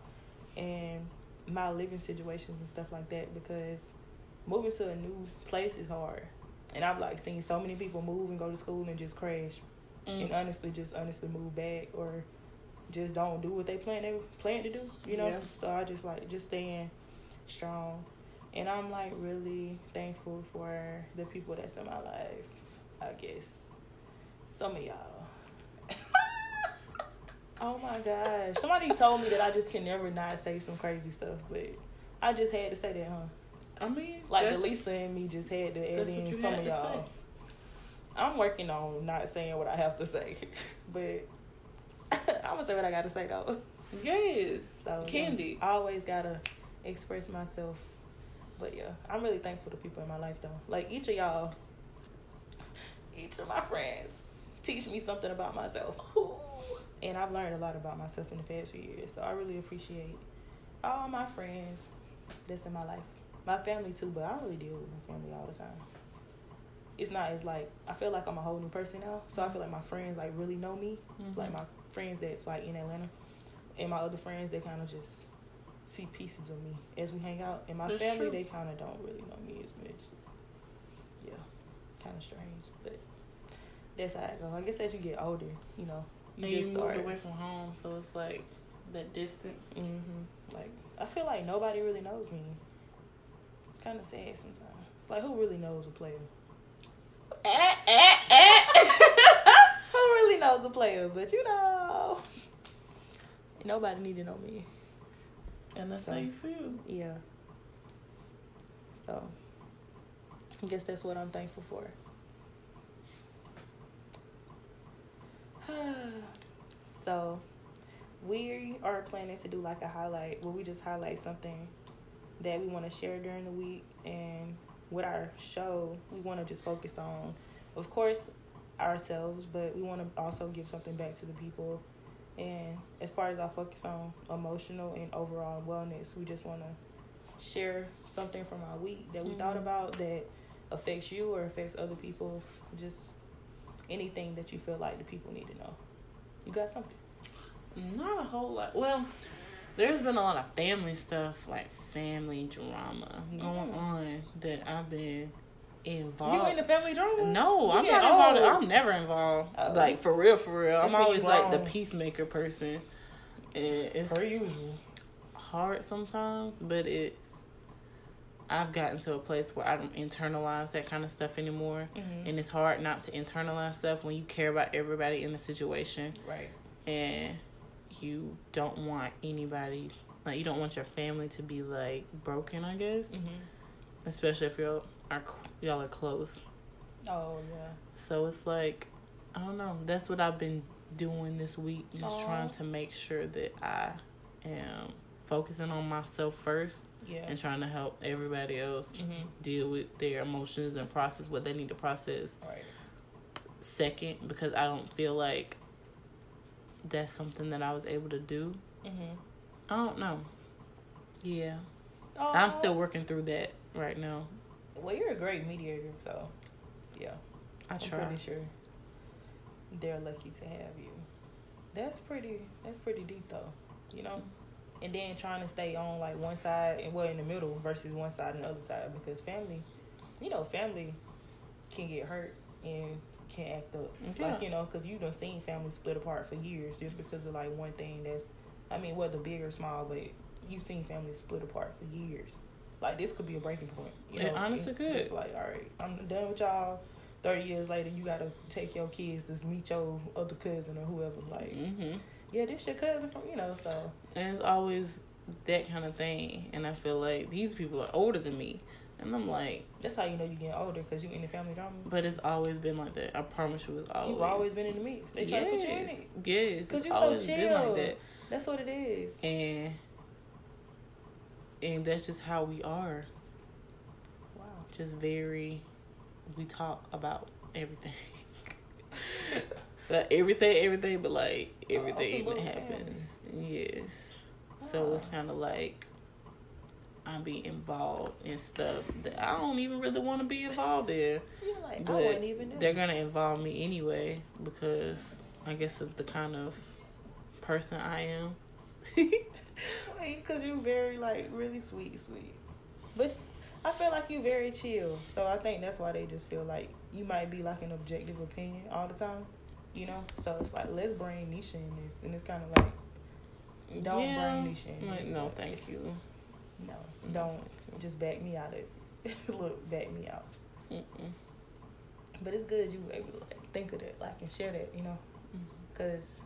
Speaker 2: in my living situations and stuff like that because moving to a new place is hard. And I've like seen so many people move and go to school and just crash, and
Speaker 1: Mm.
Speaker 2: honestly, just honestly move back or just don't do what they plan they plan to do. You know.
Speaker 1: Yeah.
Speaker 2: So I just like just staying strong, and I'm like really thankful for the people that's in my life. I guess some of y'all. oh my gosh! Somebody told me that I just can never not say some crazy stuff, but I just had to say that, huh?
Speaker 1: I mean,
Speaker 2: Like Lisa and me just had to add in some of y'all.
Speaker 1: say.
Speaker 2: I'm working on not saying what I have to say, but I'm gonna say what I gotta say though.
Speaker 1: Yes.
Speaker 2: So yeah,
Speaker 1: Candy.
Speaker 2: I always gotta express myself. But yeah, I'm really thankful to people in my life though. Like each of y'all, each of my friends teach me something about myself. And I've learned a lot about myself in the past few years. So I really appreciate all my friends that's in my life. My family too, but I don't really deal with my family all the time. It's not as like I feel like I'm a whole new person now. So I feel like my friends like really know me
Speaker 1: Mhm.
Speaker 2: like my friends that's like in Atlanta, and my other friends they kind of just see pieces of me as we hang out. And my
Speaker 1: That's
Speaker 2: family
Speaker 1: true.
Speaker 2: they kind of don't really know me as much. Yeah, kind of strange, but that's how it go. I guess as you get older, you know, you
Speaker 1: and
Speaker 2: just
Speaker 1: you
Speaker 2: start.
Speaker 1: moved away from home, so it's like that distance.
Speaker 2: hmm Like I feel like nobody really knows me. Kind of sad sometimes. Like who really knows a player?
Speaker 1: Eh, eh, eh.
Speaker 2: Who really knows a player? But you know, nobody need to know me.
Speaker 1: and that's how you feel.
Speaker 2: Yeah. So, I guess that's what I'm thankful for. so, we are planning to do like a highlight where we just highlight something that we want to share during the week. And with our show, we want to just focus on, of course, ourselves, but we want to also give something back to the people. And as part as our focus on emotional and overall wellness, we just want to share something from our week that we thought
Speaker 1: Mhm.
Speaker 2: about that affects you or affects other people. Just anything that you feel like the people need to know. You got something?
Speaker 1: Not a whole lot. Well, there's been a lot of family stuff, like family drama going
Speaker 2: Mm.
Speaker 1: on that I've been involved.
Speaker 2: You in the family drama?
Speaker 1: No,
Speaker 2: You
Speaker 1: I'm not involved.
Speaker 2: old.
Speaker 1: I'm never involved.
Speaker 2: Oh.
Speaker 1: Like for real, for real.
Speaker 2: That's
Speaker 1: I'm always like the peacemaker person. And it's
Speaker 2: Per usual.
Speaker 1: hard sometimes, but it's I've gotten to a place where I don't internalize that kind of stuff anymore.
Speaker 2: Mhm.
Speaker 1: And it's hard not to internalize stuff when you care about everybody in the situation
Speaker 2: Right.
Speaker 1: and you don't want anybody like you don't want your family to be like broken, I guess.
Speaker 2: Mm-hmm.
Speaker 1: Especially if y'all are y'all are close.
Speaker 2: Oh yeah.
Speaker 1: So it's like, I don't know. That's what I've been doing this week. Just
Speaker 2: Aw.
Speaker 1: trying to make sure that I am focusing on myself first
Speaker 2: Yeah.
Speaker 1: and trying to help everybody else
Speaker 2: mm-hmm.
Speaker 1: deal with their emotions and process what they need to process
Speaker 2: Right.
Speaker 1: second because I don't feel like that's something that I was able to do.
Speaker 2: Mm-hmm.
Speaker 1: I don't know. Yeah.
Speaker 2: Oh,
Speaker 1: I'm still working through that right now.
Speaker 2: Well, you're a great mediator, so yeah.
Speaker 1: I
Speaker 2: I'm
Speaker 1: try.
Speaker 2: pretty sure they're lucky to have you. That's pretty. That's pretty deep, though. You know. And then trying to stay on like one side and well in the middle versus one side and the other side because family, you know, family can get hurt and can act up.
Speaker 1: Yeah.
Speaker 2: Like you know, because you've done seen families split apart for years just because of like one thing that's, I mean, whether big or small, but you've seen families split apart for years. Like this could be a breaking point. You
Speaker 1: It
Speaker 2: know,
Speaker 1: honestly
Speaker 2: and
Speaker 1: could.
Speaker 2: Just like, all right, I'm done with y'all. Thirty years later, you gotta take your kids to meet your other cousin or whoever. Like,
Speaker 1: hmm
Speaker 2: yeah, this your cousin from you know. So
Speaker 1: And it's always that kind of thing. And I feel like these people are older than me. And I'm like,
Speaker 2: that's how you know you getting older because you in the family drama.
Speaker 1: but it's always been like that. I promise you, it's always.
Speaker 2: You've always been in the mix. They try to put you in it.
Speaker 1: yes.
Speaker 2: 'Cause
Speaker 1: it's
Speaker 2: you so chill.
Speaker 1: like that.
Speaker 2: That's what it is.
Speaker 1: And and that's just how we are.
Speaker 2: Wow.
Speaker 1: Just very. We talk about everything. Like everything, everything, but like everything that happens. Family. Yes. So it's kind of like I'm being involved in stuff that I don't even really want to be involved in.
Speaker 2: Like, but
Speaker 1: they're gonna involve me anyway because I guess of the kind of person I am.
Speaker 2: Because you're very like really sweet, sweet, but I feel like you're very chill. So I think that's why they just feel like you might be like an objective opinion all the time, you know. So it's like let's bring Nisha in this, and it's kind of like don't yeah. bring Nisha in.
Speaker 1: Like, no, thank you.
Speaker 2: No, don't just back me out. of look, back me out. Mm-mm. But it's good you able to like, think of that, like, and share that, you know, because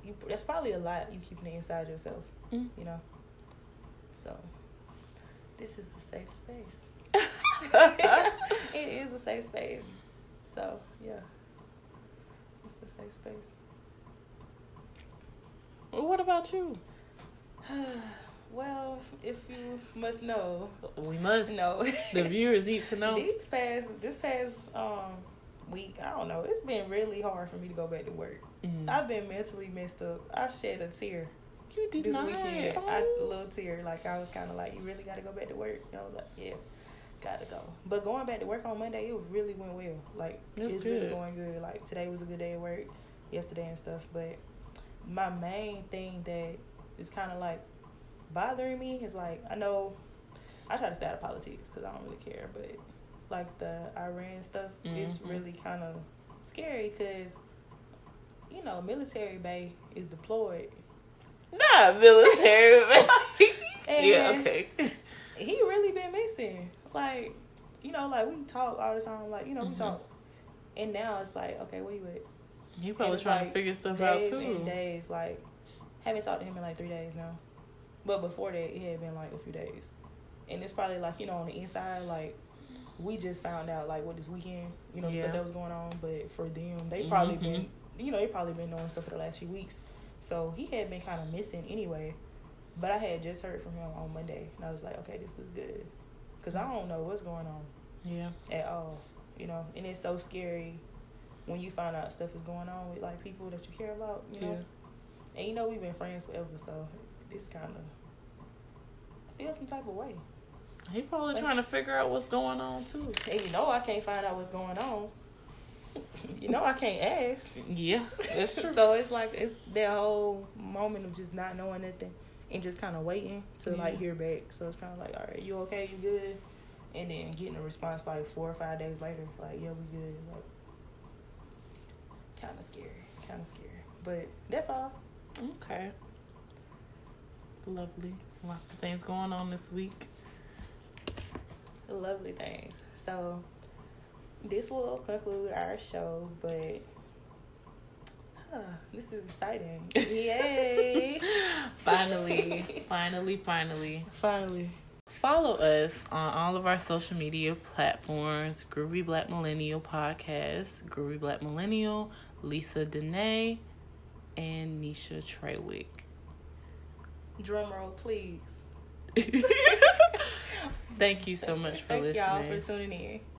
Speaker 2: mm-hmm. you that's probably a lot you keeping it inside yourself, mm you know. So this is a safe space. it is a safe space. So yeah, it's a safe space.
Speaker 1: What about you?
Speaker 2: Well, if you must know,
Speaker 1: we must
Speaker 2: know.
Speaker 1: the viewers need to know.
Speaker 2: These past this past um week, I don't know. It's been really hard for me to go back to work. Mm-hmm. I've been mentally messed up. I shed a tear.
Speaker 1: You did
Speaker 2: this
Speaker 1: not.
Speaker 2: weekend. Oh. I, a little tear. Like I was kind of like, you really got to go back to work. And I was like, yeah, got to go. But going back to work on Monday, it really went well. Like That's it's good. really going good. Like today was a good day at work, yesterday and stuff. But my main thing that is kind of like bothering me is like I know I try to stay out of politics because I don't really care, but like the Iran stuff mm-hmm. is really kind of scary because you know military bay is deployed.
Speaker 1: Not military bay. yeah, okay.
Speaker 2: He really been missing. Like, you know, like we talk all the time. Like, you know, we mm-hmm. talk, and now it's like, okay, where you at?
Speaker 1: He probably trying like to figure stuff out too.
Speaker 2: Days, like, haven't talked to him in like three days now. But before that, it had been like a few days, and it's probably like you know on the inside, like we just found out like what this weekend, you know, yeah. stuff that was going on. But for them, they probably mm-hmm. been, you know, they probably been knowing stuff for the last few weeks. So he had been kind of missing anyway. But I had just heard from him on Monday, and I was like, okay, this is good, because I don't know what's going on.
Speaker 1: Yeah.
Speaker 2: At all, you know, and it's so scary when you find out stuff is going on with like people that you care about, you know. Yeah. And you know we've been friends forever, so this kind of I feel some type of way.
Speaker 1: He probably trying to figure out what's going on too.
Speaker 2: And you know I can't find out what's going on. you know I can't ask.
Speaker 1: Yeah, that's true.
Speaker 2: so it's like it's that whole moment of just not knowing nothing and just kind of waiting to yeah. like hear back. So it's kind of like, all right, you okay? You good? And then getting a response like four or five days later, like, yeah, we good. Like, kind of scary, kind of scary. But that's all.
Speaker 1: Okay. Lovely. Lots of things going on this week.
Speaker 2: Lovely things. So, this will conclude our show, but huh, this is exciting. Yay!
Speaker 1: finally, finally, finally.
Speaker 2: Finally.
Speaker 1: Follow us on all of our social media platforms Groovy Black Millennial Podcast, Groovy Black Millennial, Lisa Dene, and Nisha Treywick.
Speaker 2: Drum roll, please.
Speaker 1: Thank you so much for
Speaker 2: Thank
Speaker 1: listening.
Speaker 2: Thank y'all for tuning in.